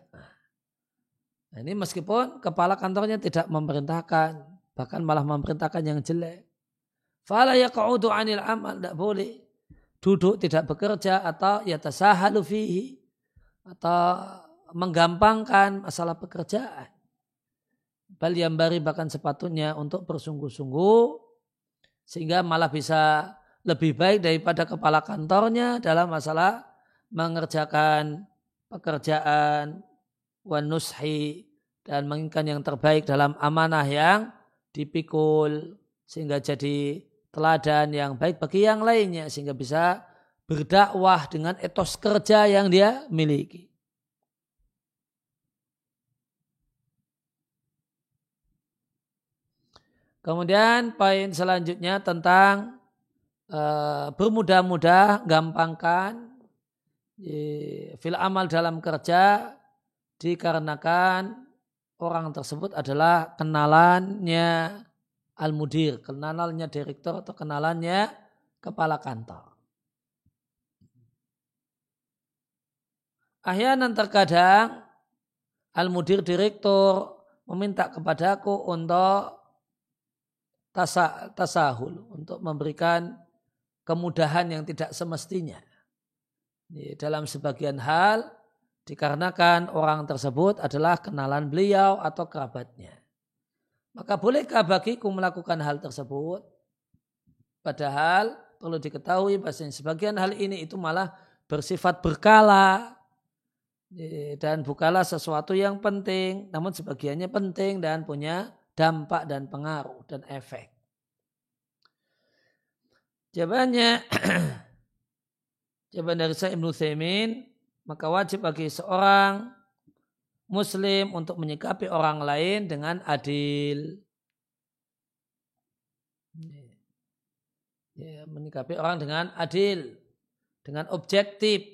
A: Nah, ini meskipun kepala kantornya tidak memerintahkan, bahkan malah memerintahkan yang jelek. Fala yaqa'udu anil amal, tidak boleh. Duduk tidak bekerja atau yatasahalu fihi. Atau menggampangkan masalah pekerjaan. Bal bari bahkan sepatunya untuk bersungguh-sungguh sehingga malah bisa lebih baik daripada kepala kantornya dalam masalah mengerjakan pekerjaan wanushi dan menginginkan yang terbaik dalam amanah yang dipikul sehingga jadi teladan yang baik bagi yang lainnya sehingga bisa berdakwah dengan etos kerja yang dia miliki. Kemudian poin selanjutnya tentang uh, bermudah-mudah, gampangkan fil amal dalam kerja dikarenakan orang tersebut adalah kenalannya al-mudir, kenalannya direktur atau kenalannya kepala kantor. Ahyanan terkadang al-mudir direktur meminta kepadaku untuk tasa, tasahul untuk memberikan kemudahan yang tidak semestinya. Dalam sebagian hal dikarenakan orang tersebut adalah kenalan beliau atau kerabatnya. Maka bolehkah bagiku melakukan hal tersebut? Padahal perlu diketahui bahasanya sebagian hal ini itu malah bersifat berkala dan bukanlah sesuatu yang penting, namun sebagiannya penting dan punya dampak dan pengaruh dan efek. Jawabannya, jawaban dari saya Ibnu Thaymin, maka wajib bagi seorang muslim untuk menyikapi orang lain dengan adil. Ya, menyikapi orang dengan adil, dengan objektif.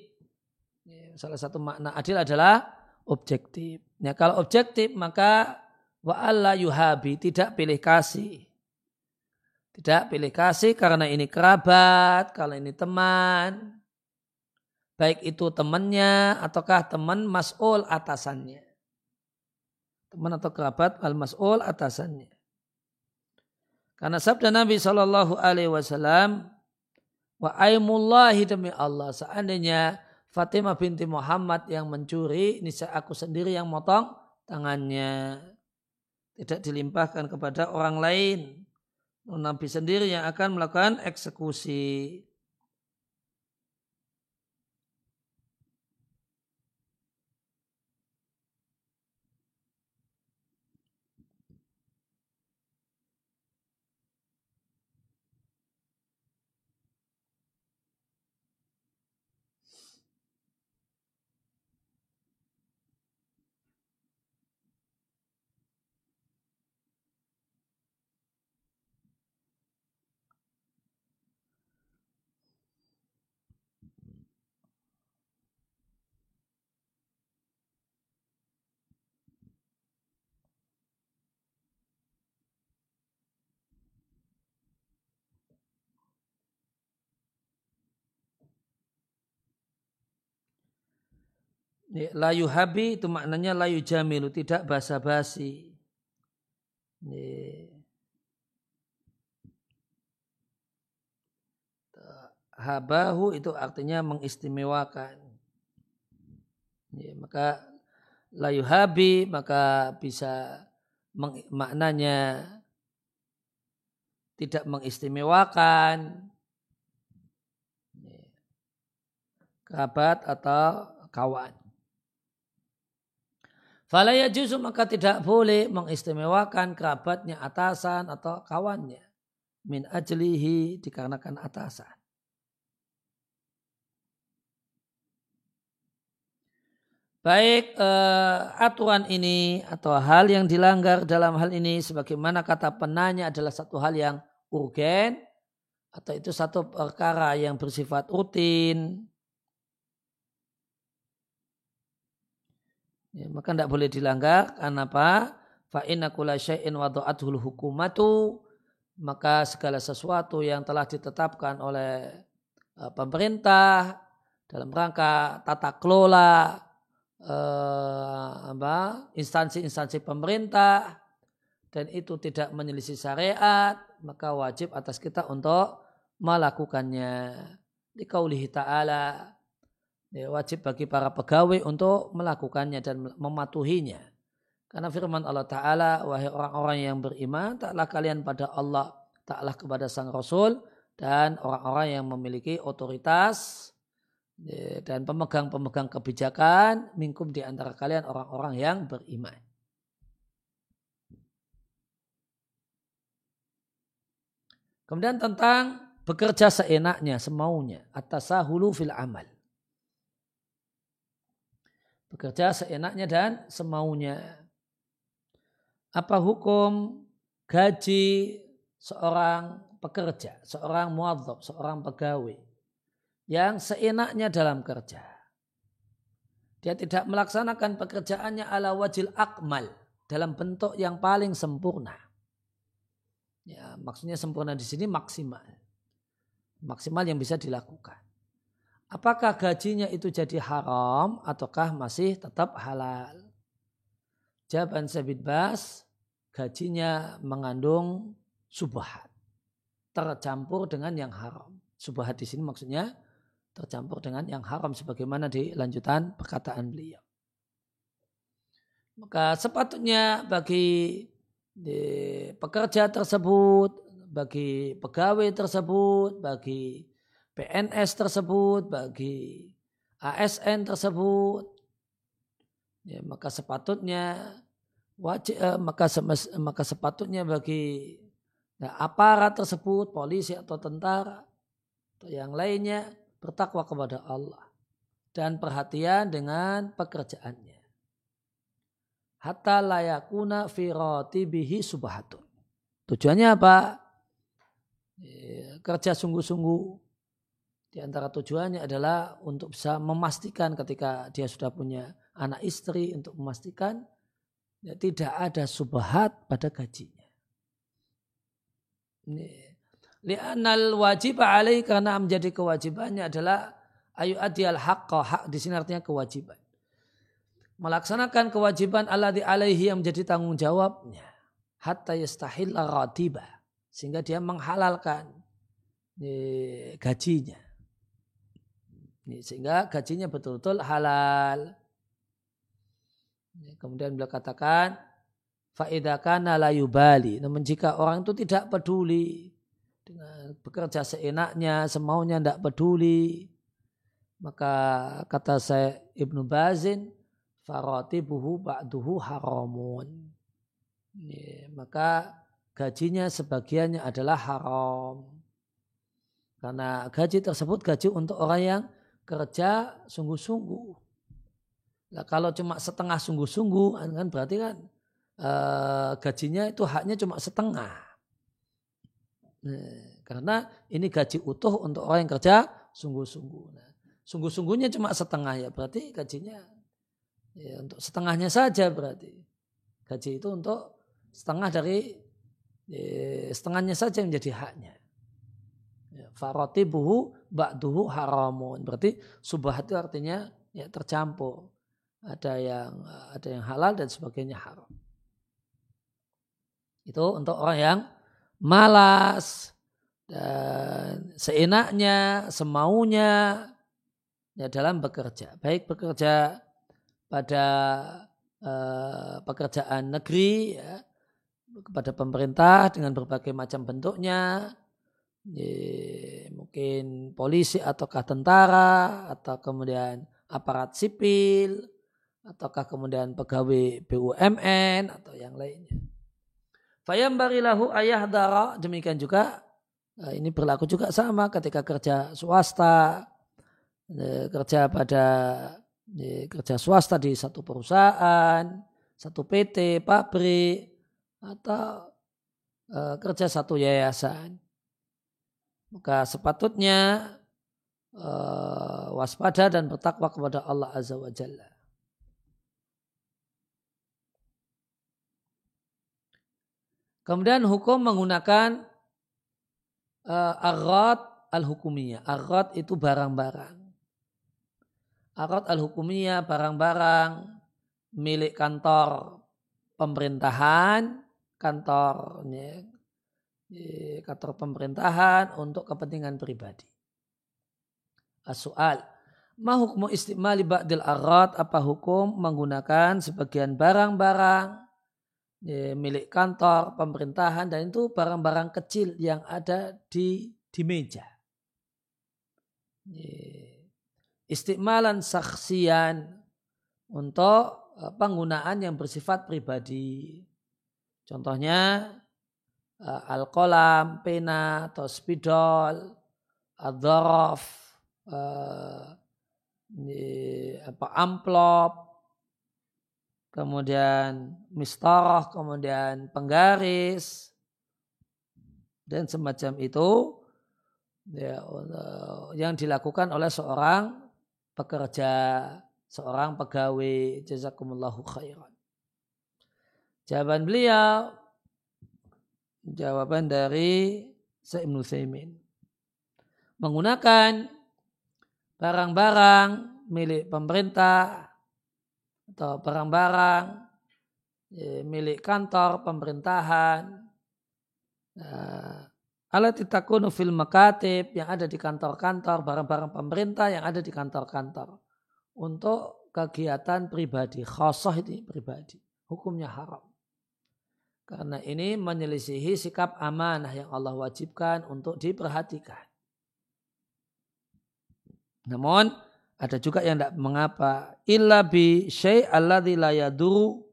A: Ya, salah satu makna adil adalah objektif. Ya, kalau objektif maka wa alla yuhabi tidak pilih kasih. Tidak pilih kasih karena ini kerabat, kalau ini teman. Baik itu temannya ataukah teman mas'ul atasannya. Teman atau kerabat al-mas'ul atasannya. Karena sabda Nabi Shallallahu Alaihi Wasallam, wa aimullahi demi Allah seandainya Fatimah binti Muhammad yang mencuri, ini aku sendiri yang motong tangannya tidak dilimpahkan kepada orang lain. Nabi sendiri yang akan melakukan eksekusi. Layu habi itu maknanya layu jamilu, tidak basa-basi. Habahu itu artinya mengistimewakan. Ya, maka layu habi maka bisa maknanya tidak mengistimewakan kerabat atau kawan. Falaya juzu maka tidak boleh mengistimewakan kerabatnya atasan atau kawannya. Min ajlihi dikarenakan atasan. Baik eh, aturan ini atau hal yang dilanggar dalam hal ini sebagaimana kata penanya adalah satu hal yang urgen atau itu satu perkara yang bersifat rutin Ya, maka tidak boleh dilanggar karena apa? Fa inna kula syai'in wadu'atul hukumatu maka segala sesuatu yang telah ditetapkan oleh uh, pemerintah dalam rangka tata kelola uh, instansi-instansi pemerintah dan itu tidak menyelisih syariat maka wajib atas kita untuk melakukannya. Di kaulihi ta'ala ya, wajib bagi para pegawai untuk melakukannya dan mematuhinya. Karena firman Allah Ta'ala, wahai orang-orang yang beriman, taklah kalian pada Allah, taklah kepada sang Rasul, dan orang-orang yang memiliki otoritas ya, dan pemegang-pemegang kebijakan mingkum di antara kalian orang-orang yang beriman. Kemudian tentang bekerja seenaknya, semaunya, atas hulu fil amal. Bekerja seenaknya dan semaunya. Apa hukum gaji seorang pekerja, seorang muadzab, seorang pegawai yang seenaknya dalam kerja. Dia tidak melaksanakan pekerjaannya ala wajil akmal dalam bentuk yang paling sempurna. Ya, maksudnya sempurna di sini maksimal. Maksimal yang bisa dilakukan. Apakah gajinya itu jadi haram ataukah masih tetap halal? Jawaban Sabit Bas, gajinya mengandung subhat tercampur dengan yang haram. Subhat di sini maksudnya tercampur dengan yang haram sebagaimana di lanjutan perkataan beliau. Maka sepatutnya bagi pekerja tersebut, bagi pegawai tersebut, bagi PNS tersebut, bagi ASN tersebut, ya, maka sepatutnya wajib, eh, maka, maka sepatutnya bagi Nah, aparat tersebut, polisi atau tentara atau yang lainnya bertakwa kepada Allah dan perhatian dengan pekerjaannya. Hatta layakuna firati bihi subhatun. Tujuannya apa? Ya, kerja sungguh-sungguh. Di antara tujuannya adalah untuk bisa memastikan ketika dia sudah punya anak istri untuk memastikan ya, tidak ada subhat pada gajinya. Li'anal wajib alaih karena menjadi kewajibannya adalah ayu adiyal haqqa hak di sini artinya kewajiban. Melaksanakan kewajiban Allah di alaihi yang menjadi tanggung jawabnya. Hatta yastahil ratiba. Sehingga dia menghalalkan gajinya. Sehingga gajinya betul-betul halal. Kemudian beliau katakan faidakana layubali. Namun jika orang itu tidak peduli dengan bekerja seenaknya, semaunya tidak peduli, maka kata saya Ibnu Bazin, faratibuhu ba'duhu haramun. Ya, maka gajinya sebagiannya adalah haram. Karena gaji tersebut gaji untuk orang yang kerja sungguh-sungguh. Nah, kalau cuma setengah sungguh-sungguh kan berarti kan uh, gajinya itu haknya cuma setengah. Nah, karena ini gaji utuh untuk orang yang kerja sungguh-sungguh. Nah, sungguh-sungguhnya cuma setengah ya berarti gajinya ya, untuk setengahnya saja berarti. Gaji itu untuk setengah dari ya, setengahnya saja yang menjadi haknya. Ya, buhu ba'duhu haramun. Berarti subhat itu artinya ya tercampur. Ada yang ada yang halal dan sebagainya haram. Itu untuk orang yang malas dan seenaknya, semaunya ya dalam bekerja. Baik bekerja pada uh, pekerjaan negeri ya, kepada pemerintah dengan berbagai macam bentuknya, mungkin polisi ataukah tentara atau kemudian aparat sipil ataukah kemudian pegawai BUMN atau yang lainnya. Fayam barilahu ayah dara demikian juga eh, ini berlaku juga sama ketika kerja swasta eh, kerja pada eh, kerja swasta di satu perusahaan satu PT pabrik atau kerja satu yayasan maka sepatutnya waspada dan bertakwa kepada Allah azza wa jalla Kemudian hukum menggunakan uh, arad al-hukumiyah. Arad itu barang-barang. Arad al-hukumiyah barang-barang milik kantor pemerintahan, kantor kantor pemerintahan untuk kepentingan pribadi. As-soal. Ma istimali ba'dil arad apa hukum menggunakan sebagian barang-barang milik kantor, pemerintahan dan itu barang-barang kecil yang ada di di meja. Istiqmalan saksian untuk eh, penggunaan yang bersifat pribadi. Contohnya al-qalam, pena atau spidol, ad-dharaf, uh, apa amplop, kemudian mistarah, kemudian penggaris, dan semacam itu ya, yang dilakukan oleh seorang pekerja, seorang pegawai jazakumullahu khairan. Jawaban beliau jawaban dari Sa'ib Nusaimin. Menggunakan barang-barang milik pemerintah atau barang-barang ya, milik kantor pemerintahan uh, alat itakunu fil makatib yang ada di kantor-kantor barang-barang pemerintah yang ada di kantor-kantor untuk kegiatan pribadi khosoh ini pribadi hukumnya haram karena ini menyelisihi sikap amanah yang Allah wajibkan untuk diperhatikan. Namun ada juga yang tidak mengapa illa bi syai' yaduru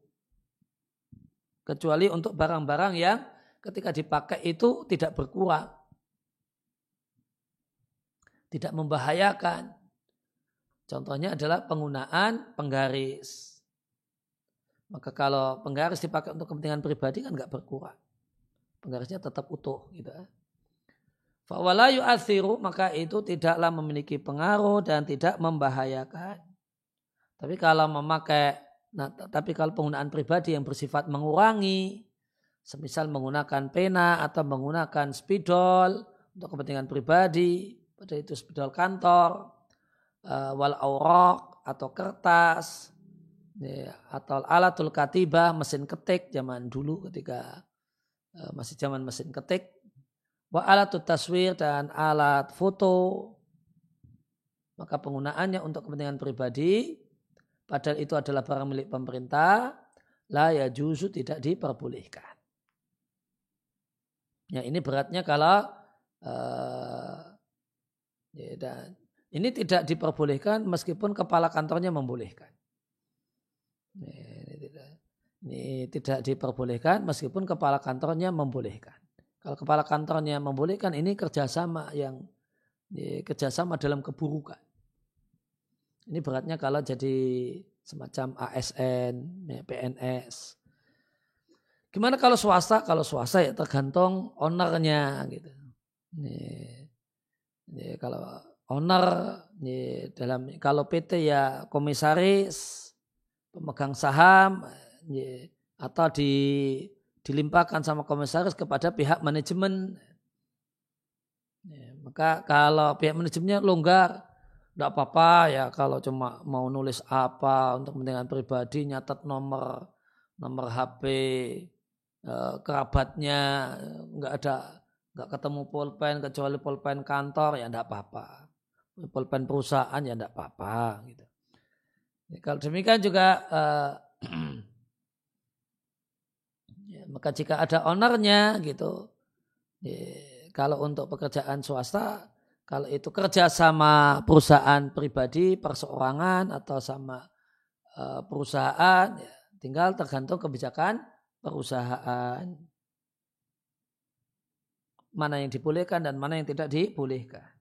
A: kecuali untuk barang-barang yang ketika dipakai itu tidak berkurang. Tidak membahayakan. Contohnya adalah penggunaan penggaris maka kalau penggaris dipakai untuk kepentingan pribadi kan nggak berkurang. Penggarisnya tetap utuh gitu. Fawala yu'athiru maka itu tidaklah memiliki pengaruh dan tidak membahayakan. Tapi kalau memakai nah, tapi kalau penggunaan pribadi yang bersifat mengurangi semisal menggunakan pena atau menggunakan spidol untuk kepentingan pribadi, pada itu spidol kantor, uh, wal aurok atau kertas ya, atau alatul katibah mesin ketik zaman dulu ketika uh, masih zaman mesin ketik. Wa alatut taswir dan alat foto. Maka penggunaannya untuk kepentingan pribadi padahal itu adalah barang milik pemerintah la ya juzu tidak diperbolehkan. Ya ini beratnya kalau uh, ya, dan ini tidak diperbolehkan meskipun kepala kantornya membolehkan ini tidak, ini tidak diperbolehkan meskipun kepala kantornya membolehkan. Kalau kepala kantornya membolehkan ini kerjasama yang ini kerjasama dalam keburukan. Ini beratnya kalau jadi semacam ASN, PNS. Gimana kalau swasta? Kalau swasta ya tergantung ownernya gitu. Ini, ini kalau owner ini dalam kalau PT ya komisaris pemegang saham atau di, dilimpahkan sama komisaris kepada pihak manajemen. Maka kalau pihak manajemennya longgar, tidak apa-apa ya kalau cuma mau nulis apa untuk kepentingan pribadi, nyatat nomor nomor HP eh, kerabatnya, nggak ada nggak ketemu pulpen kecuali pulpen kantor ya tidak apa-apa. Pulpen perusahaan ya tidak apa-apa gitu. Ya, kalau demikian juga uh, ya, maka jika ada ownernya gitu, ya, kalau untuk pekerjaan swasta, kalau itu kerja sama perusahaan pribadi, perseorangan atau sama uh, perusahaan, tinggal tergantung kebijakan perusahaan. Mana yang dibolehkan dan mana yang tidak dibolehkan.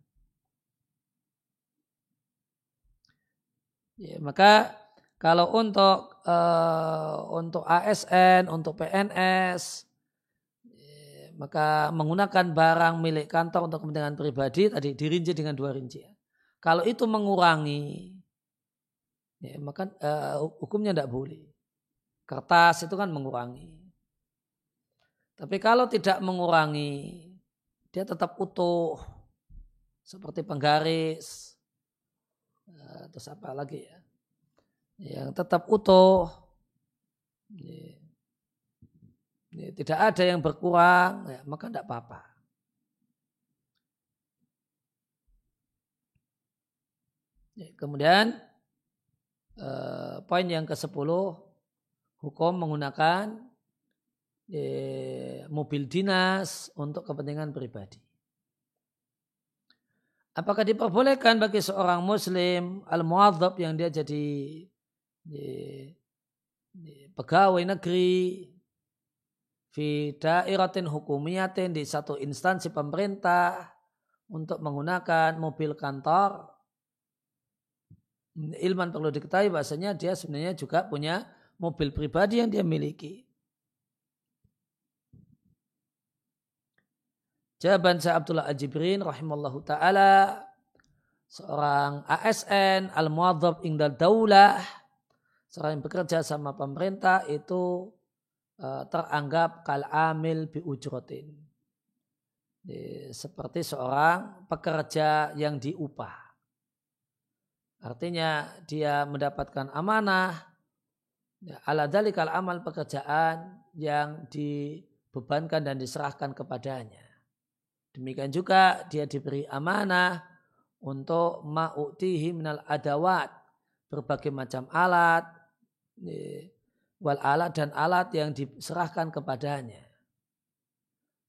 A: Ya, maka kalau untuk uh, untuk ASN, untuk PNS, ya, maka menggunakan barang milik kantor untuk kepentingan pribadi tadi dirinci dengan dua rincian. Kalau itu mengurangi, ya, maka uh, hukumnya tidak boleh. Kertas itu kan mengurangi. Tapi kalau tidak mengurangi, dia tetap utuh seperti penggaris, terus apa lagi ya? Yang tetap utuh. Ya, tidak ada yang berkurang. Ya, maka tidak apa-apa. Ya, kemudian eh, poin yang ke sepuluh hukum menggunakan eh, mobil dinas untuk kepentingan pribadi Apakah diperbolehkan bagi seorang muslim al-muadzab yang dia jadi di, di pegawai negeri fi dairatin hukumiyatin di satu instansi pemerintah untuk menggunakan mobil kantor ilman perlu diketahui bahasanya dia sebenarnya juga punya mobil pribadi yang dia miliki. Jawaban saya Abdullah Ajibrin rahimallahu taala seorang ASN al-muadzab ingdal daulah seorang yang bekerja sama pemerintah itu uh, teranggap kal amil bi ujrotin. Seperti seorang pekerja yang diupah. Artinya dia mendapatkan amanah ya, ala dalikal amal pekerjaan yang dibebankan dan diserahkan kepadanya Demikian juga dia diberi amanah untuk ma'utihi minal adawat. Berbagai macam alat, wal alat dan alat yang diserahkan kepadanya.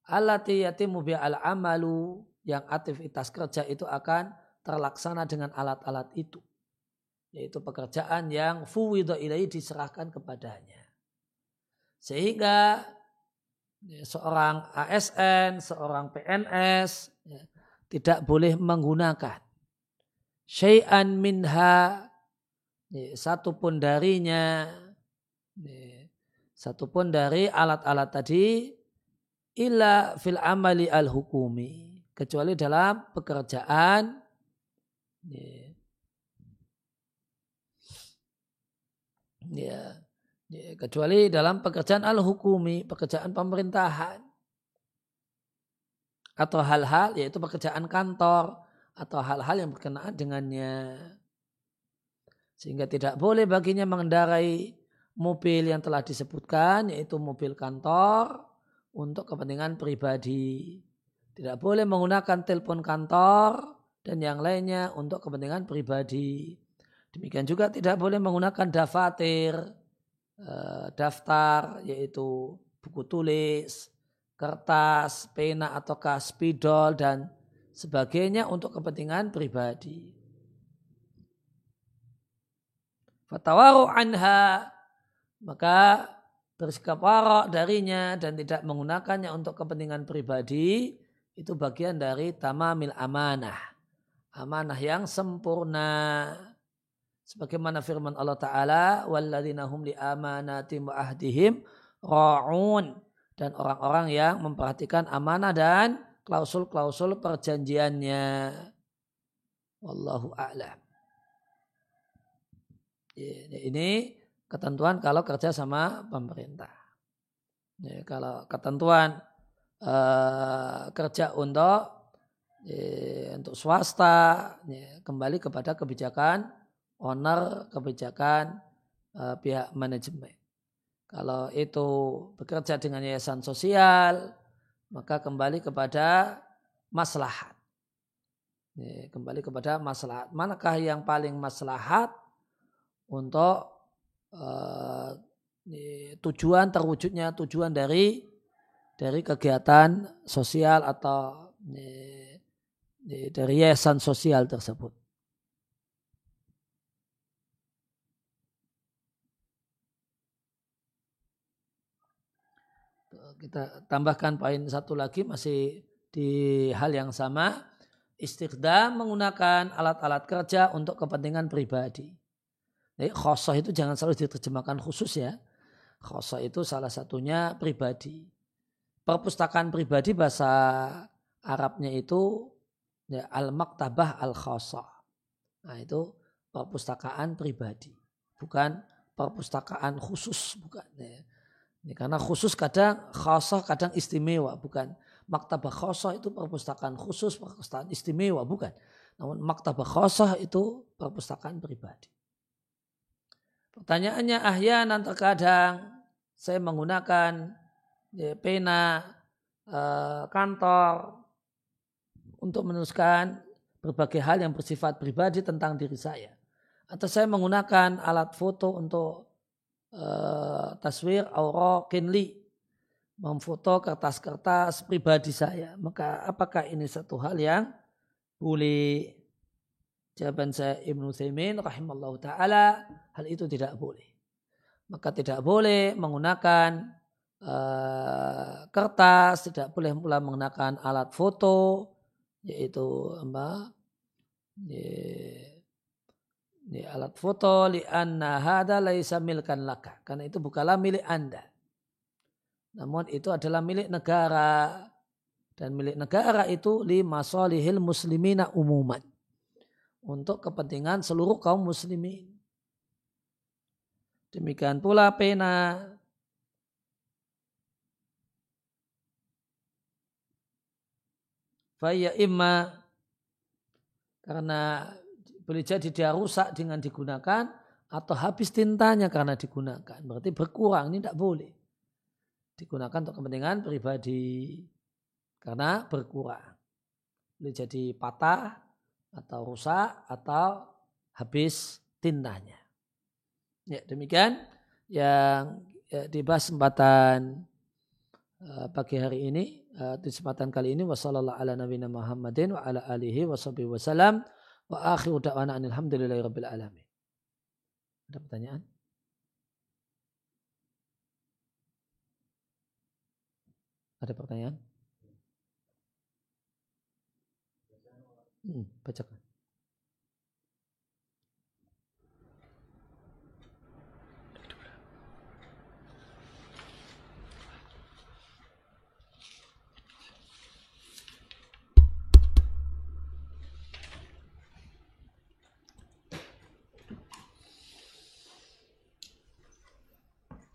A: Alati yatimu al amalu yang aktivitas kerja itu akan terlaksana dengan alat-alat itu. Yaitu pekerjaan yang fuwidha ilai diserahkan kepadanya. Sehingga seorang ASN, seorang PNS ya, tidak boleh menggunakan. Syai'an minha ya, satu pun darinya ya, satu pun dari alat-alat tadi illa fil amali al hukumi kecuali dalam pekerjaan ya, ya Ya, kecuali dalam pekerjaan al-hukumi, pekerjaan pemerintahan. Atau hal-hal, yaitu pekerjaan kantor. Atau hal-hal yang berkenaan dengannya. Sehingga tidak boleh baginya mengendarai mobil yang telah disebutkan, yaitu mobil kantor, untuk kepentingan pribadi. Tidak boleh menggunakan telepon kantor dan yang lainnya untuk kepentingan pribadi. Demikian juga tidak boleh menggunakan dafatir, Eh, daftar yaitu buku tulis, kertas, pena ataukah spidol dan sebagainya untuk kepentingan pribadi. Fatawaru anha maka bersikap darinya dan tidak menggunakannya untuk kepentingan pribadi itu bagian dari tamamil amanah. Amanah yang sempurna. Sebagaimana firman Allah Ta'ala, وَالَّذِينَ هُمْ لِأَمَانَاتِمْ ahdihim ra'un Dan orang-orang yang memperhatikan amanah dan klausul-klausul perjanjiannya. Wallahu a'lam. Ini ketentuan kalau kerja sama pemerintah. ini kalau ketentuan uh, kerja untuk eh, untuk swasta kembali kepada kebijakan owner kebijakan uh, pihak manajemen. Kalau itu bekerja dengan yayasan sosial, maka kembali kepada maslahat. kembali kepada maslahat. Manakah yang paling maslahat untuk uh, tujuan terwujudnya tujuan dari dari kegiatan sosial atau dari yayasan sosial tersebut. Kita tambahkan poin satu lagi masih di hal yang sama. Istiqdam menggunakan alat-alat kerja untuk kepentingan pribadi. Jadi khosoh itu jangan selalu diterjemahkan khusus ya. Khosoh itu salah satunya pribadi. Perpustakaan pribadi bahasa Arabnya itu ya, al-maktabah al-khosoh. Nah itu perpustakaan pribadi. Bukan perpustakaan khusus. bukan ya. Ini karena khusus kadang khasah kadang istimewa bukan. Maktabah khasah itu perpustakaan khusus, perpustakaan istimewa bukan. Namun maktabah khasah itu perpustakaan pribadi. Pertanyaannya ahyanan terkadang saya menggunakan ya, pena eh, kantor untuk menuliskan berbagai hal yang bersifat pribadi tentang diri saya. Atau saya menggunakan alat foto untuk uh, taswir aura kinli memfoto kertas-kertas pribadi saya maka apakah ini satu hal yang boleh. Jawaban saya Ibnu Thaimin rahimallahu taala hal itu tidak boleh. Maka tidak boleh menggunakan uh, kertas, tidak boleh pula menggunakan alat foto yaitu apa? Ini alat foto li anna hada laisa milkan laka. Karena itu bukanlah milik Anda. Namun itu adalah milik negara. Dan milik negara itu li masalihil muslimina umuman untuk kepentingan seluruh kaum muslimin. Demikian pula pena. Faya imma karena boleh jadi dia rusak dengan digunakan atau habis tintanya karena digunakan. Berarti berkurang, ini tidak boleh. Digunakan untuk kepentingan pribadi karena berkurang. Boleh jadi patah atau rusak atau habis tintanya. Ya, demikian yang ya, dibahas kesempatan uh, pagi hari ini uh, di kesempatan kali ini wasallallahu ala nabiyina Muhammadin wa ala alihi washabihi wasallam wa akhiru da'wana alhamdulillahi rabbil alamin. Ada pertanyaan? Ada pertanyaan? Hmm, bacakan.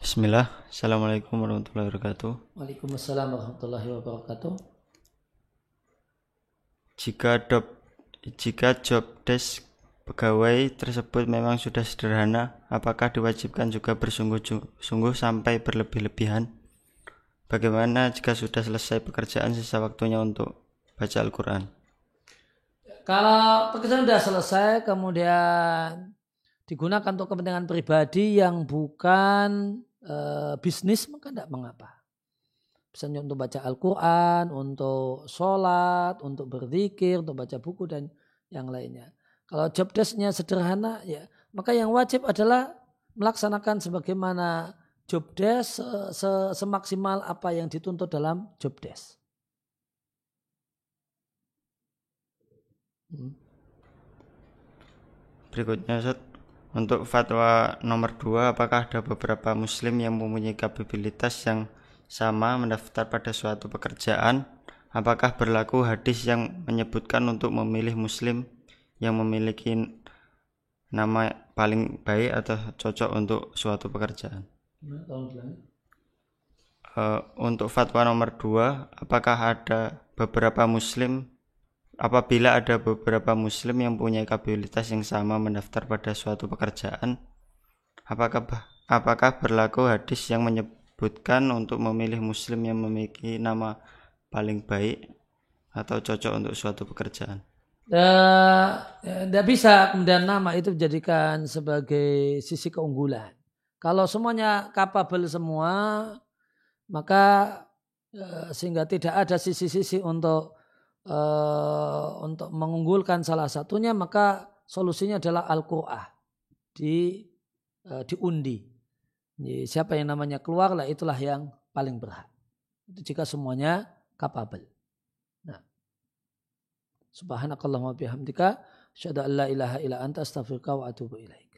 B: Bismillah, Assalamualaikum warahmatullahi wabarakatuh.
A: Waalaikumsalam warahmatullahi wabarakatuh.
B: Jika dop jika job desk pegawai tersebut memang sudah sederhana, apakah diwajibkan juga bersungguh-sungguh sampai berlebih-lebihan? Bagaimana jika sudah selesai pekerjaan sisa waktunya untuk baca Al-Quran?
A: Kalau pekerjaan sudah selesai, kemudian digunakan untuk kepentingan pribadi yang bukan e, bisnis, maka tidak mengapa. Misalnya untuk baca Al-Quran, untuk sholat, untuk berzikir, untuk baca buku dan yang lainnya. Kalau job desknya sederhana, ya maka yang wajib adalah melaksanakan sebagaimana job desk se semaksimal apa yang dituntut dalam job desk.
B: Hmm. Berikutnya Ustaz, untuk fatwa nomor dua, apakah ada beberapa muslim yang mempunyai kapabilitas yang sama mendaftar pada suatu pekerjaan, apakah berlaku hadis yang menyebutkan untuk memilih muslim yang memiliki nama paling baik atau cocok untuk suatu pekerjaan? Uh, untuk fatwa nomor dua, apakah ada beberapa muslim apabila ada beberapa muslim yang punya kapabilitas yang sama mendaftar pada suatu pekerjaan, apakah apakah berlaku hadis yang menyebut disebutkan untuk memilih muslim yang memiliki nama paling baik atau cocok untuk suatu pekerjaan?
A: Tidak ya, bisa kemudian nama itu dijadikan sebagai sisi keunggulan. Kalau semuanya kapabel semua, maka ya, sehingga tidak ada sisi-sisi untuk uh, untuk mengunggulkan salah satunya, maka solusinya adalah al-Qur'ah di uh, diundi siapa yang namanya keluar lah itulah yang paling berhak. Itu jika semuanya kapabel. Nah. Subhanakallahumma bihamdika asyhadu an la ilaha illa anta astaghfiruka wa atubu ilaik.